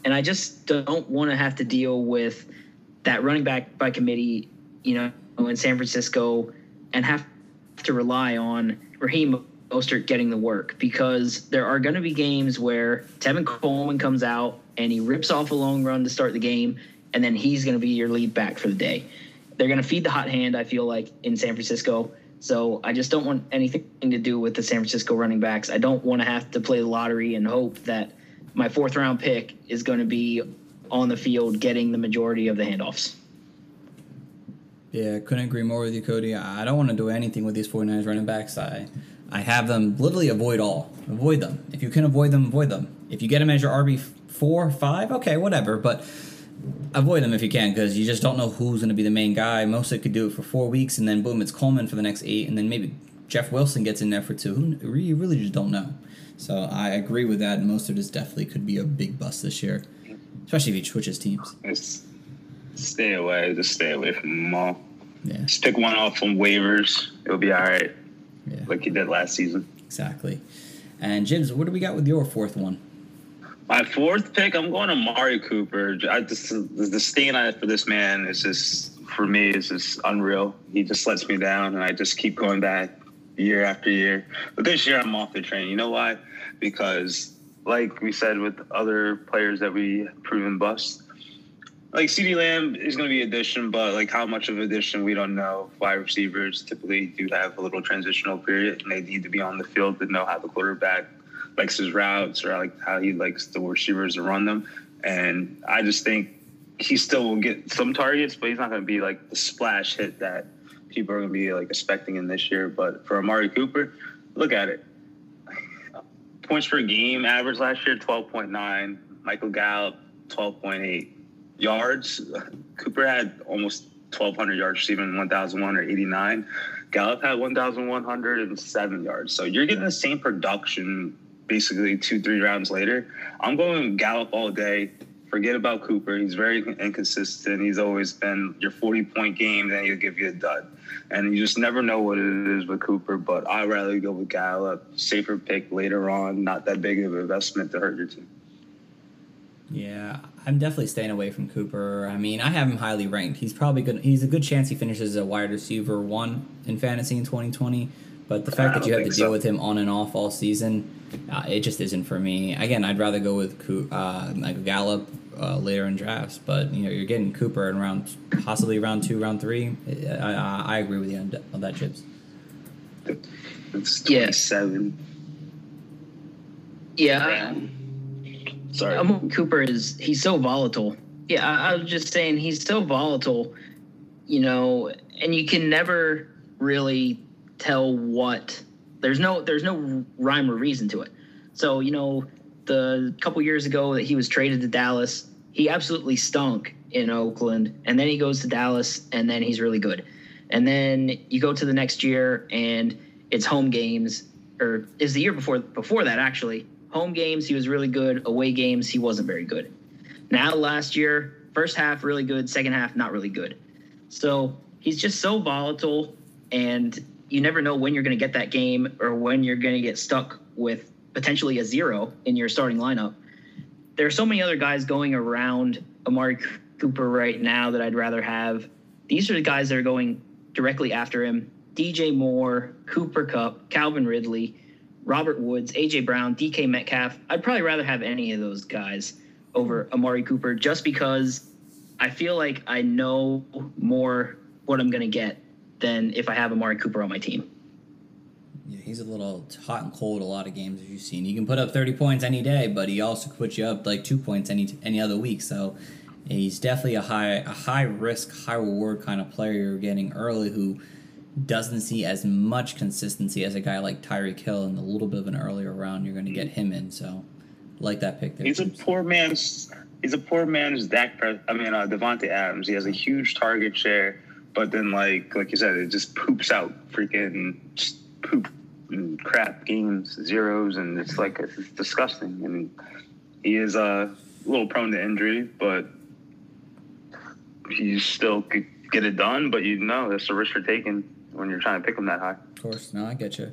And I just don't want to have to deal with that running back by committee, you know, in San Francisco and have to rely on Raheem Mostert getting the work because there are going to be games where Tevin Coleman comes out and he rips off a long run to start the game, and then he's going to be your lead back for the day. They're going to feed the hot hand, I feel like, in San Francisco. So I just don't want anything to do with the San Francisco running backs. I don't want to have to play the lottery and hope that my fourth round pick is going to be on the field getting the majority of the handoffs. Yeah, couldn't agree more with you, Cody. I don't want to do anything with these 49ers running backs. I I have them literally avoid all. Avoid them. If you can avoid them, avoid them. If you get them as your RB four, five, okay, whatever. But avoid them if you can because you just don't know who's going to be the main guy. Mostert could do it for four weeks, and then boom, it's Coleman for the next eight, and then maybe Jeff Wilson gets in there for two. Who you really just don't know. So I agree with that. Most of this definitely could be a big bust this year, especially if he switches teams. It's, stay away. Just stay away from them all. Yeah, Just pick one off from waivers. It'll be all right, yeah, like you did last season. exactly. And Jibs, what do we got with your fourth one? My fourth pick, I'm going to Mari Cooper. I just the stain on for this man is just for me is just unreal. He just lets me down, and I just keep going back year after year. But this year, I'm off the train. You know why? Because like we said with other players that we proven bust, like CD Lamb is going to be addition, but like how much of addition we don't know. Wide receivers typically do have a little transitional period, and they need to be on the field to know how the quarterback likes his routes or like how he likes the receivers to run them. And I just think he still will get some targets, but he's not going to be like the splash hit that people are going to be like expecting in this year. But for Amari Cooper, look at it. Points per game average last year, 12.9. Michael Gallup, 12.8. Yards, Cooper had almost 1,200 yards receiving, 1,189. Gallup had 1,107 yards. So you're getting the same production basically two, three rounds later. I'm going Gallup all day. Forget about Cooper. He's very inconsistent. He's always been your 40 point game, then he'll give you a dud. And you just never know what it is with Cooper, but I'd rather go with Gallup. Safer pick later on, not that big of an investment to hurt your team. Yeah, I'm definitely staying away from Cooper. I mean, I have him highly ranked. He's probably good. He's a good chance he finishes a wide receiver one in fantasy in 2020. But the fact that you have to deal so. with him on and off all season, uh, it just isn't for me. Again, I'd rather go with Coo- uh, like Gallup uh, later in drafts. But you know, you're getting Cooper in round possibly round two, round three. I, I, I agree with you on, on that, Jibs. Yeah. 27. Yeah, Sorry. Amari Cooper is he's so volatile. Yeah, I, I was just saying he's so volatile, you know, and you can never really tell what there's no there's no rhyme or reason to it. So you know, the couple years ago that he was traded to Dallas, he absolutely stunk in Oakland, and then he goes to Dallas, and then he's really good. And then you go to the next year, and it's home games, or is the year before before that actually. Home games he was really good. Away games he wasn't very good. Now last year first half really good. Second half not really good. So he's just so volatile and you never know when you're going to get that game or when you're going to get stuck with potentially a zero in your starting lineup there are so many other guys going around amari cooper right now that i'd rather have these are the guys that are going directly after him dj moore Cooper Kupp calvin ridley Robert Woods, AJ Brown, DK Metcalf. I'd probably rather have any of those guys over Amari Cooper just because I feel like I know more what I'm going to get than if I have Amari Cooper on my team. Yeah, he's a little hot and cold a lot of games as you've seen. He can put up 30 points any day, but he also could put you up like two points any any other week. So he's definitely a high a high risk, high reward kind of player you're getting early who doesn't see as much consistency as a guy like Tyreek Hill in a little bit of an earlier round. You're going to get him in. So like that pick there. He's a poor man's. He's a poor man's Dak. I mean, uh, Davante Adams. He has a huge target share, but then, like, like you said, it just poops out freaking just poop and crap games, zeros, and it's like it's disgusting. And he is uh, a little prone to injury, but he still could get it done. But you know, that's the risk you're taking when you're trying to pick him that high. Of course, no, I get you.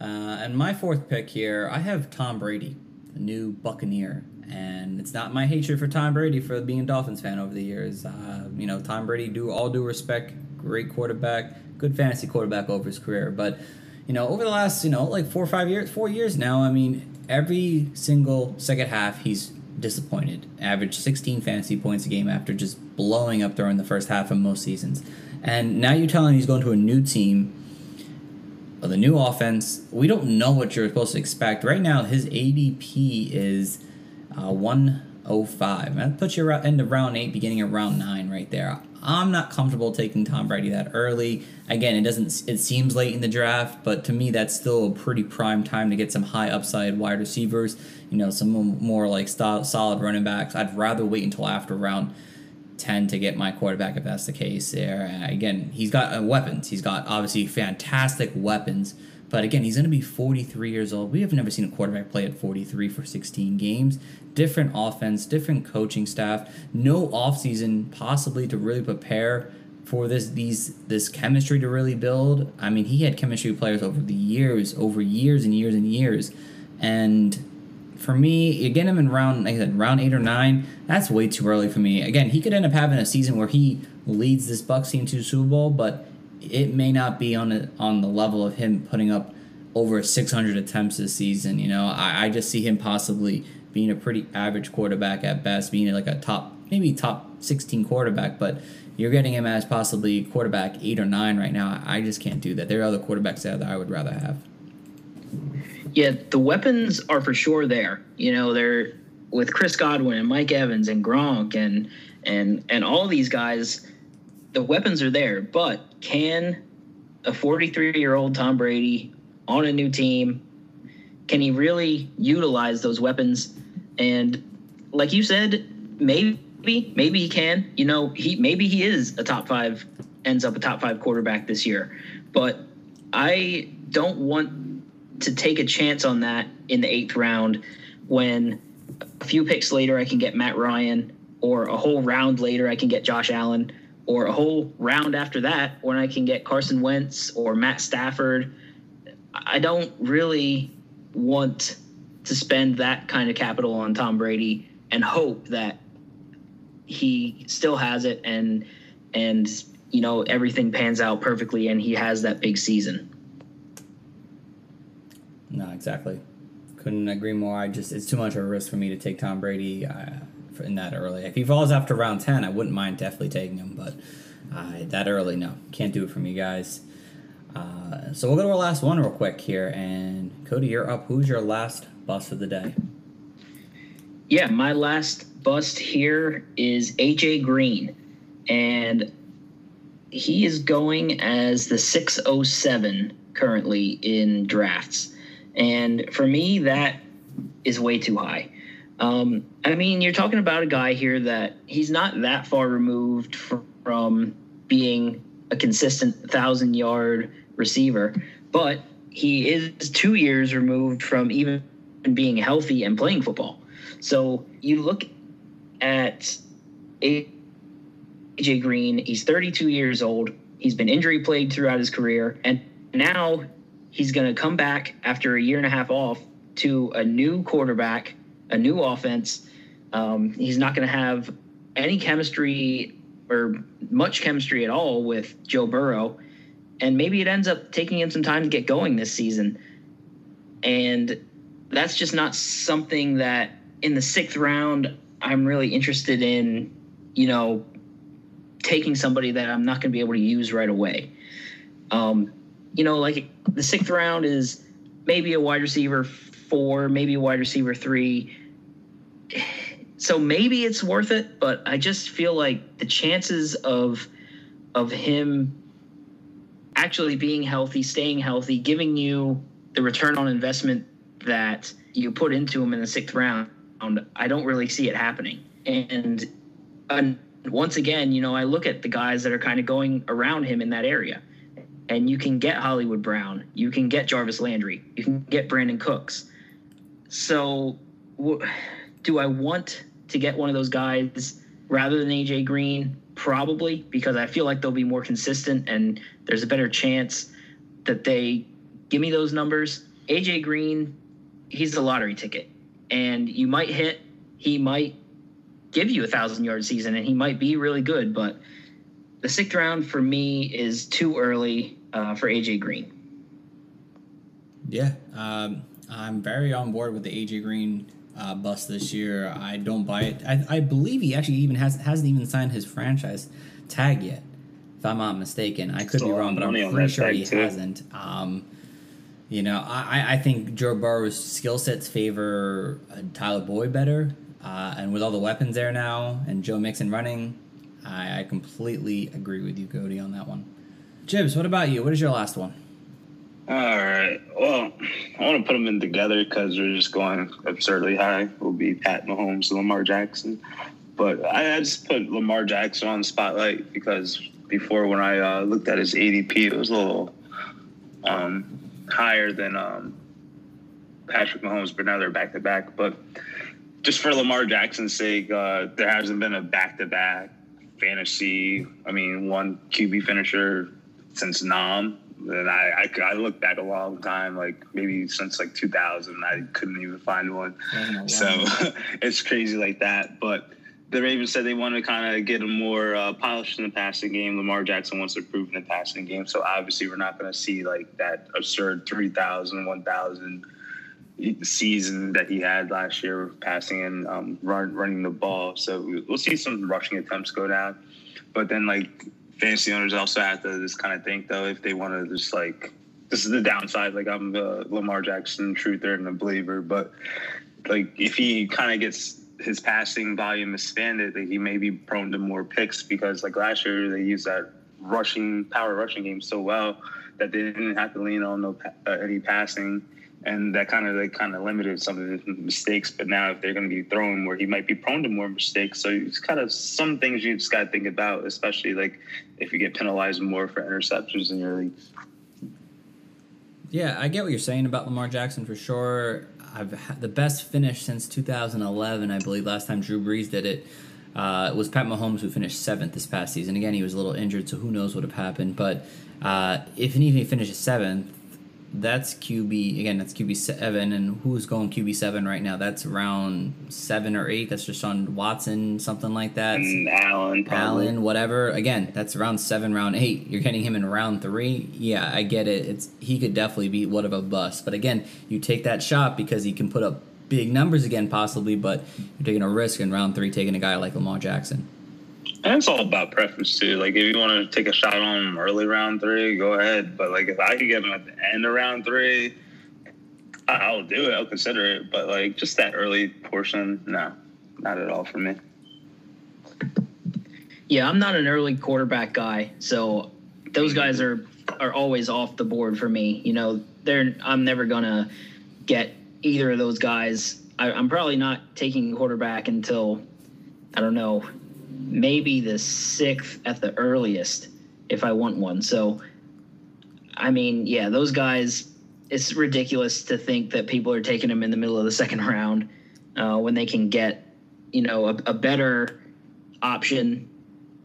Uh, and my fourth pick here, I have Tom Brady, the new Buccaneer, and it's not my hatred for Tom Brady for being a Dolphins fan over the years. Uh, you know, Tom Brady, do all due respect, great quarterback, good fantasy quarterback over his career, but you know, over the last you know like four or five years, four years now, I mean, every single second half he's disappointed. Averaged 16 fantasy points a game after just blowing up during the first half of most seasons. And now you're telling him he's going to a new team the new offense. We don't know what you're supposed to expect. Right now, his ADP is uh, 105. That puts you end round eight, beginning of round nine, right there. I'm not comfortable taking Tom Brady that early. Again, it doesn't. It seems late in the draft, but to me, that's still a pretty prime time to get some high upside wide receivers. You know, some more like solid running backs. I'd rather wait until after round tend to get my quarterback if that's the case. There again, he's got uh, weapons. He's got obviously fantastic weapons. But again, he's going to be 43 years old. We have never seen a quarterback play at 43 for 16 games. Different offense, different coaching staff, no offseason possibly to really prepare for this these this chemistry to really build. I mean, he had chemistry players over the years, over years and years and years. And for me, get him in round like I said, round eight or nine, that's way too early for me. Again, he could end up having a season where he leads this Bucs team to Super Bowl, but it may not be on a, on the level of him putting up over 600 attempts this season. You know, I, I just see him possibly being a pretty average quarterback at best, being like a top, maybe top 16 quarterback, but you're getting him as possibly quarterback eight or nine right now. I just can't do that. There are other quarterbacks out that I would rather have. Yeah, the weapons are for sure there. You know, they're with Chris Godwin and Mike Evans and Gronk and and and all these guys. The weapons are there, but can a 43 year old Tom Brady on a new team can he really utilize those weapons? And like you said, maybe maybe he can. You know, he maybe he is a top five, ends up a top five quarterback this year. But I don't want to take a chance on that in the eighth round when a few picks later I can get Matt Ryan, or a whole round later I can get Josh Allen, or a whole round after that when I can get Carson Wentz or Matt Stafford. I don't really want to spend that kind of capital on Tom Brady and hope that he still has it and and you know everything pans out perfectly and he has that big season. No, exactly. Couldn't agree more. I just it's too much of a risk for me to take Tom Brady uh, in that early. If he falls after round ten, I wouldn't mind definitely taking him, but uh, that early, no, can't do it for me, guys. Uh, so we'll go to our last one real quick here, and Cody, you're up. Who's your last bust of the day? Yeah, my last bust here is AJ Green, and he is going as the 607 currently in drafts. And for me, that is way too high. Um, I mean, you're talking about a guy here that he's not that far removed from being a consistent thousand yard receiver, but he is two years removed from even being healthy and playing football. So you look at AJ Green, he's 32 years old. He's been injury plagued throughout his career. And now he's going to come back after a year and a half off to a new quarterback, a new offense. Um, he's not going to have any chemistry or much chemistry at all with Joe Burrow. And maybe it ends up taking him some time to get going this season. And that's just not something that in the sixth round I'm really interested in, you know, taking somebody that I'm not going to be able to use right away. Um, you know, like the sixth round is maybe a wide receiver four, maybe a wide receiver three. So maybe it's worth it, but I just feel like the chances of of him actually being healthy, staying healthy, giving you the return on investment that you put into him in the sixth round, I don't really see it happening. And, and once again, you know, I look at the guys that are kind of going around him in that area. And you can get Hollywood Brown, you can get Jarvis Landry, you can get Brandin Cooks. So, do I want to get one of those guys rather than AJ Green? Probably because I feel like they'll be more consistent and there's a better chance that they give me those numbers. AJ Green, he's a lottery ticket, and you might hit, he might give you a thousand yard season, and he might be really good. But the sixth round for me is too early uh, for AJ Green. Yeah, um, I'm very on board with the AJ Green uh, bust this year. I don't buy it. I, I believe he actually even has hasn't even signed his franchise tag yet, if I'm not mistaken. I could Still be wrong, but I'm pretty sure he too. hasn't. Um, you know, I, I think Joe Burrow's skill sets favor uh, Tyler Boyd better, uh, and with all the weapons there now and Joe Mixon running, I, I completely agree with you, Cody, on that one. Jibs, what about you? What is your last one? All right. Well, I want to put them in together because we're just going absurdly high. We Will be Pat Mahomes and Lamar Jackson. but I, just put Lamar Jackson on the spotlight because before when I uh, looked at his ADP, it was a little um, higher than um, Patrick Mahomes, but now they're back to back. But just for Lamar Jackson's sake, uh, there hasn't been a back to back fantasy. I mean, one QB finisher since Nam. And I, I, I looked back a long time, like maybe since like 2000, I couldn't even find one. So it's crazy like that. But the Ravens said they want to kind of get a more uh, polished in the passing game. Lamar Jackson wants to improve in the passing game. So obviously, we're not going to see like that absurd 3,000, 1,000 season that he had last year, passing and um, run, running the ball. So we'll see some rushing attempts go down. But then, like, fantasy owners also have to just kind of think, though, if they want to just like, this is the downside. Like, I'm the Lamar Jackson truther and a believer. But, like, if he kind of gets his passing volume expanded, that he may be prone to more picks because, like, last year they used that rushing, power rushing game so well that they didn't have to lean on no uh, any passing and that kind of like kind of limited some of the mistakes. But now if they're going to be throwing where he might be prone to more mistakes, so it's kind of some things you just got to think about, especially like if you get penalized more for interceptions in your leagues. Yeah, I get what you're saying about Lamar Jackson for sure. I've had the best finish since 2011, I believe. Last time Drew Brees did it. Uh, it was Pat Mahomes who finished seventh this past season. Again, he was a little injured, so who knows what would have happened. But uh, if and even he finishes seventh, that's QB again. That's QB seven, and who's going QB seven right now? That's round seven or eight. That's just on Watson, something like that. And Allen, probably. Allen, whatever. Again, that's round seven, round eight. You're getting him in round three. Yeah, I get it. It's he could definitely be what of a bust. But again, you take that shot because he can put up big numbers again, possibly. But you're taking a risk in round three, taking a guy like Lamar Jackson. And it's all about preference too. Like if you want to take a shot on him early round three, go ahead. But like if I could get him at the end of round three, I'll do it. I'll consider it. But like just that early portion, no, not at all for me. Yeah, I'm not an early quarterback guy, so those guys are are always off the board for me. You know, they're I'm never gonna get either of those guys. I, I'm probably not taking quarterback until I don't know maybe the sixth at the earliest if I want one. So, I mean, yeah, those guys, it's ridiculous to think that people are taking them in the middle of the second round uh, when they can get, you know, a, a better option,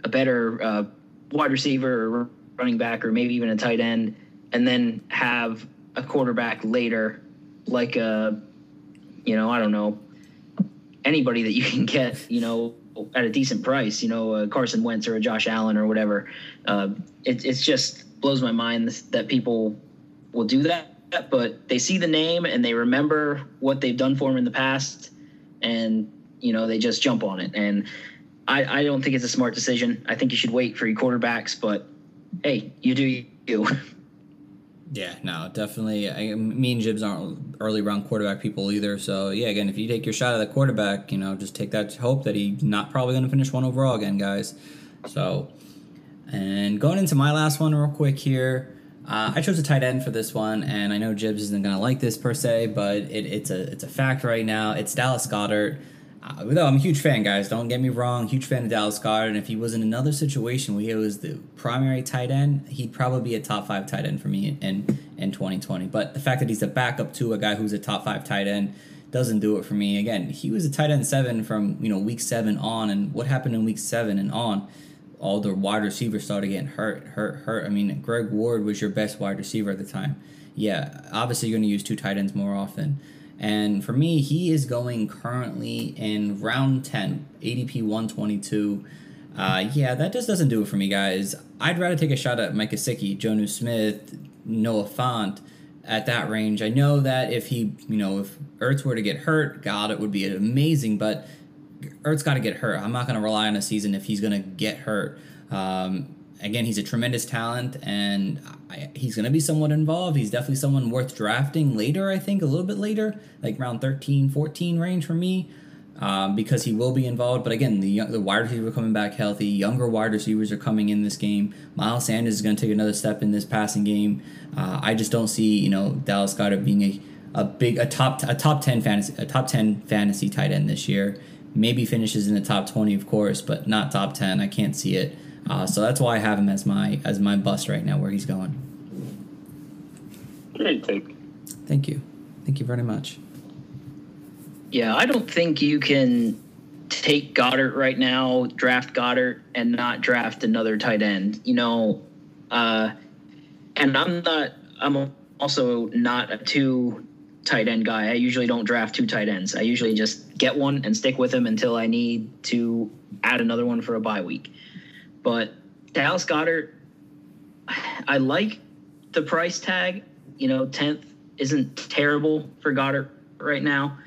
a better uh, wide receiver or running back, or maybe even a tight end, and then have a quarterback later, like a, you know, I don't know, anybody that you can get, you know, at a decent price, you know, a Carson Wentz or a Josh Allen or whatever. Uh, it it's just blows my mind that people will do that, but they see the name and they remember what they've done for him in the past, and you know they just jump on it. And I, I don't think it's a smart decision. I think you should wait for your quarterbacks, but hey, you do you. Yeah, no, definitely. I, me and Jibs aren't early round quarterback people either. So yeah, again, if you take your shot at the quarterback, you know, just take that hope that he's not probably going to finish one overall again, guys. So, and going into my last one real quick here. Uh, I chose a tight end for this one, and I know Jibs isn't gonna like this per se, but it, it's a it's a fact right now. It's Dallas Goedert. Uh, though I'm a huge fan, guys. Don't get me wrong. Huge fan of Dallas Goedert. And if he was in another situation where he was the primary tight end, he'd probably be a top five tight end for me in in 2020. But the fact that he's a backup to a guy who's a top five tight end doesn't do it for me. Again, he was a tight end seven from you know week seven on, and what happened in week seven and on? All the wide receivers started getting hurt, hurt, hurt. I mean, Greg Ward was your best wide receiver at the time. Yeah, obviously you're going to use two tight ends more often. And for me, he is going currently in round 10, ADP 122. Uh, yeah, that just doesn't do it for me, guys. I'd rather take a shot at Mike Gesicki, Jonnu Smith, Noah Fant at that range. I know that if he, you know, if Ertz were to get hurt, God, it would be amazing, but Ertz got to get hurt. I'm not going to rely on a season if he's going to get hurt. Um, again, he's a tremendous talent, and I, he's going to be somewhat involved. He's definitely someone worth drafting later, I think, a little bit later, like round 13, 14 range for me, um, because he will be involved. But again, the, the wide receiver coming back healthy, younger wide receivers are coming in this game. Miles Sanders is going to take another step in this passing game. Uh, I just don't see, you know, Dallas Goedert being a, a big, a top, a top 10 fantasy, a top 10 fantasy tight end this year Maybe finishes in the top 20, of course, but not top 10. I can't see it. Uh, so that's why I have him as my as my bust right now, where he's going. Great take. Thank you. Thank you very much. Yeah, I don't think you can take Goedert right now, draft Goedert, and not draft another tight end. You know, uh, and I'm not. I'm also not a two tight end guy. I usually don't draft two tight ends. I usually just get one and stick with him until I need to add another one for a bye week. But Dallas Goedert, I like the price tag. You know, tenth isn't terrible for Goedert right now.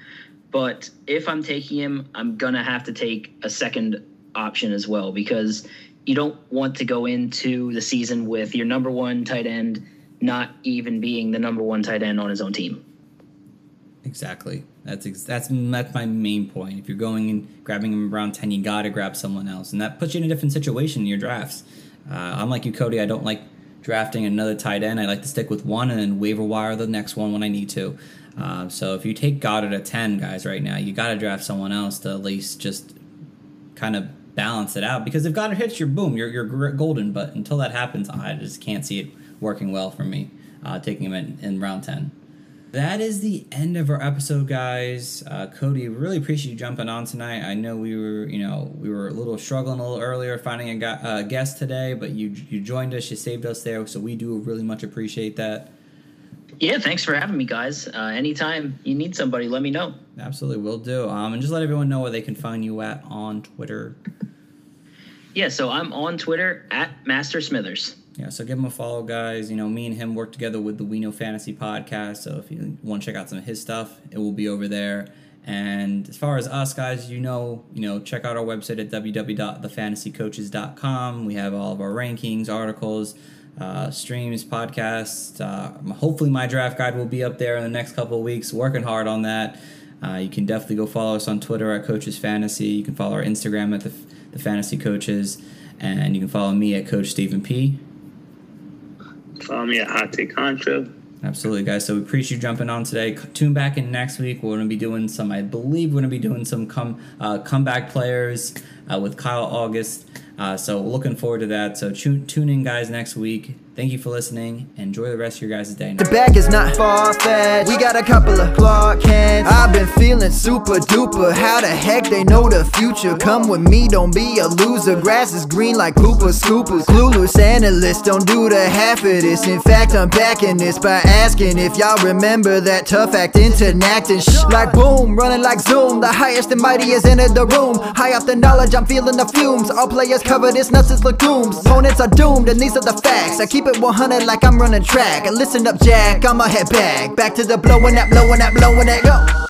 But if I'm taking him, I'm gonna have to take a second option as well because you don't want to go into the season with your number one tight end not even being the number one tight end on his own team. Exactly. That's ex- that's that's my main point. If you're going and grabbing him around ten, you gotta grab someone else, and that puts you in a different situation in your drafts. Uh, I'm like you, Cody. I don't like drafting another tight end. I like to stick with one and then waiver wire the next one when I need to. Uh, so if you take Goedert at ten, guys, right now, you gotta draft someone else to at least just kind of balance it out. Because if Goedert hits, you're boom, you're you're golden. But until that happens, I just can't see it working well for me. Uh, taking him in, in round ten that is the end of our episode, guys. Uh, Cody, really appreciate you jumping on tonight. I know we were, you know, we were a little struggling a little earlier finding a uh, guest today, but you you joined us, you saved us there, so we do really much appreciate that. Yeah, thanks for having me, guys. Uh, anytime you need somebody, let me know. Absolutely, will do. Um, and just let everyone know where they can find you at on Twitter. Yeah, so I'm on Twitter at Master Smithers yeah, so give him a follow, guys. You know, me and him work together with the We Know Fantasy podcast. So if you want to check out some of his stuff, it will be over there. And as far as us guys, you know, you know, check out our website at www.thefantasycoaches.com. We have all of our rankings, articles, uh, streams, podcasts. Uh, hopefully, my draft guide will be up there in the next couple of weeks. Working hard on that. Uh, you can definitely go follow us on Twitter at Coaches Fantasy. You can follow our Instagram at the, the Fantasy Coaches, and you can follow me at Coach Stephen P. Follow me at Hot Take Contra. Absolutely, guys. So we appreciate you jumping on today. Tune back in next week. We're going to be doing some, I believe, we're going to be doing some come uh, comeback players uh, with Kyle August. Uh, so looking forward to that. So tune, tune in, guys, next week. Thank you for listening. Enjoy the rest of your guys' day. The bag is not far fetched. We got a couple of Clark Kents. I've been feeling super duper. How the heck they know the future? Come with me, don't be a loser. Grass is green like Cooper Scoopers. Clueless analysts don't do the half of this. In fact, I'm backing this by asking if y'all remember that tough acting to acting. Shh, like boom, running like zoom. The highest and mightiest entered the room. High off the knowledge, I'm feeling the fumes. All players covered, it's nuts as legumes. Opponents are doomed, and these are the facts. I keep keep it 100 like I'm running track. Listen up, Jack, I'ma head back. Back to the blowing that, blowing that, blowing that, go.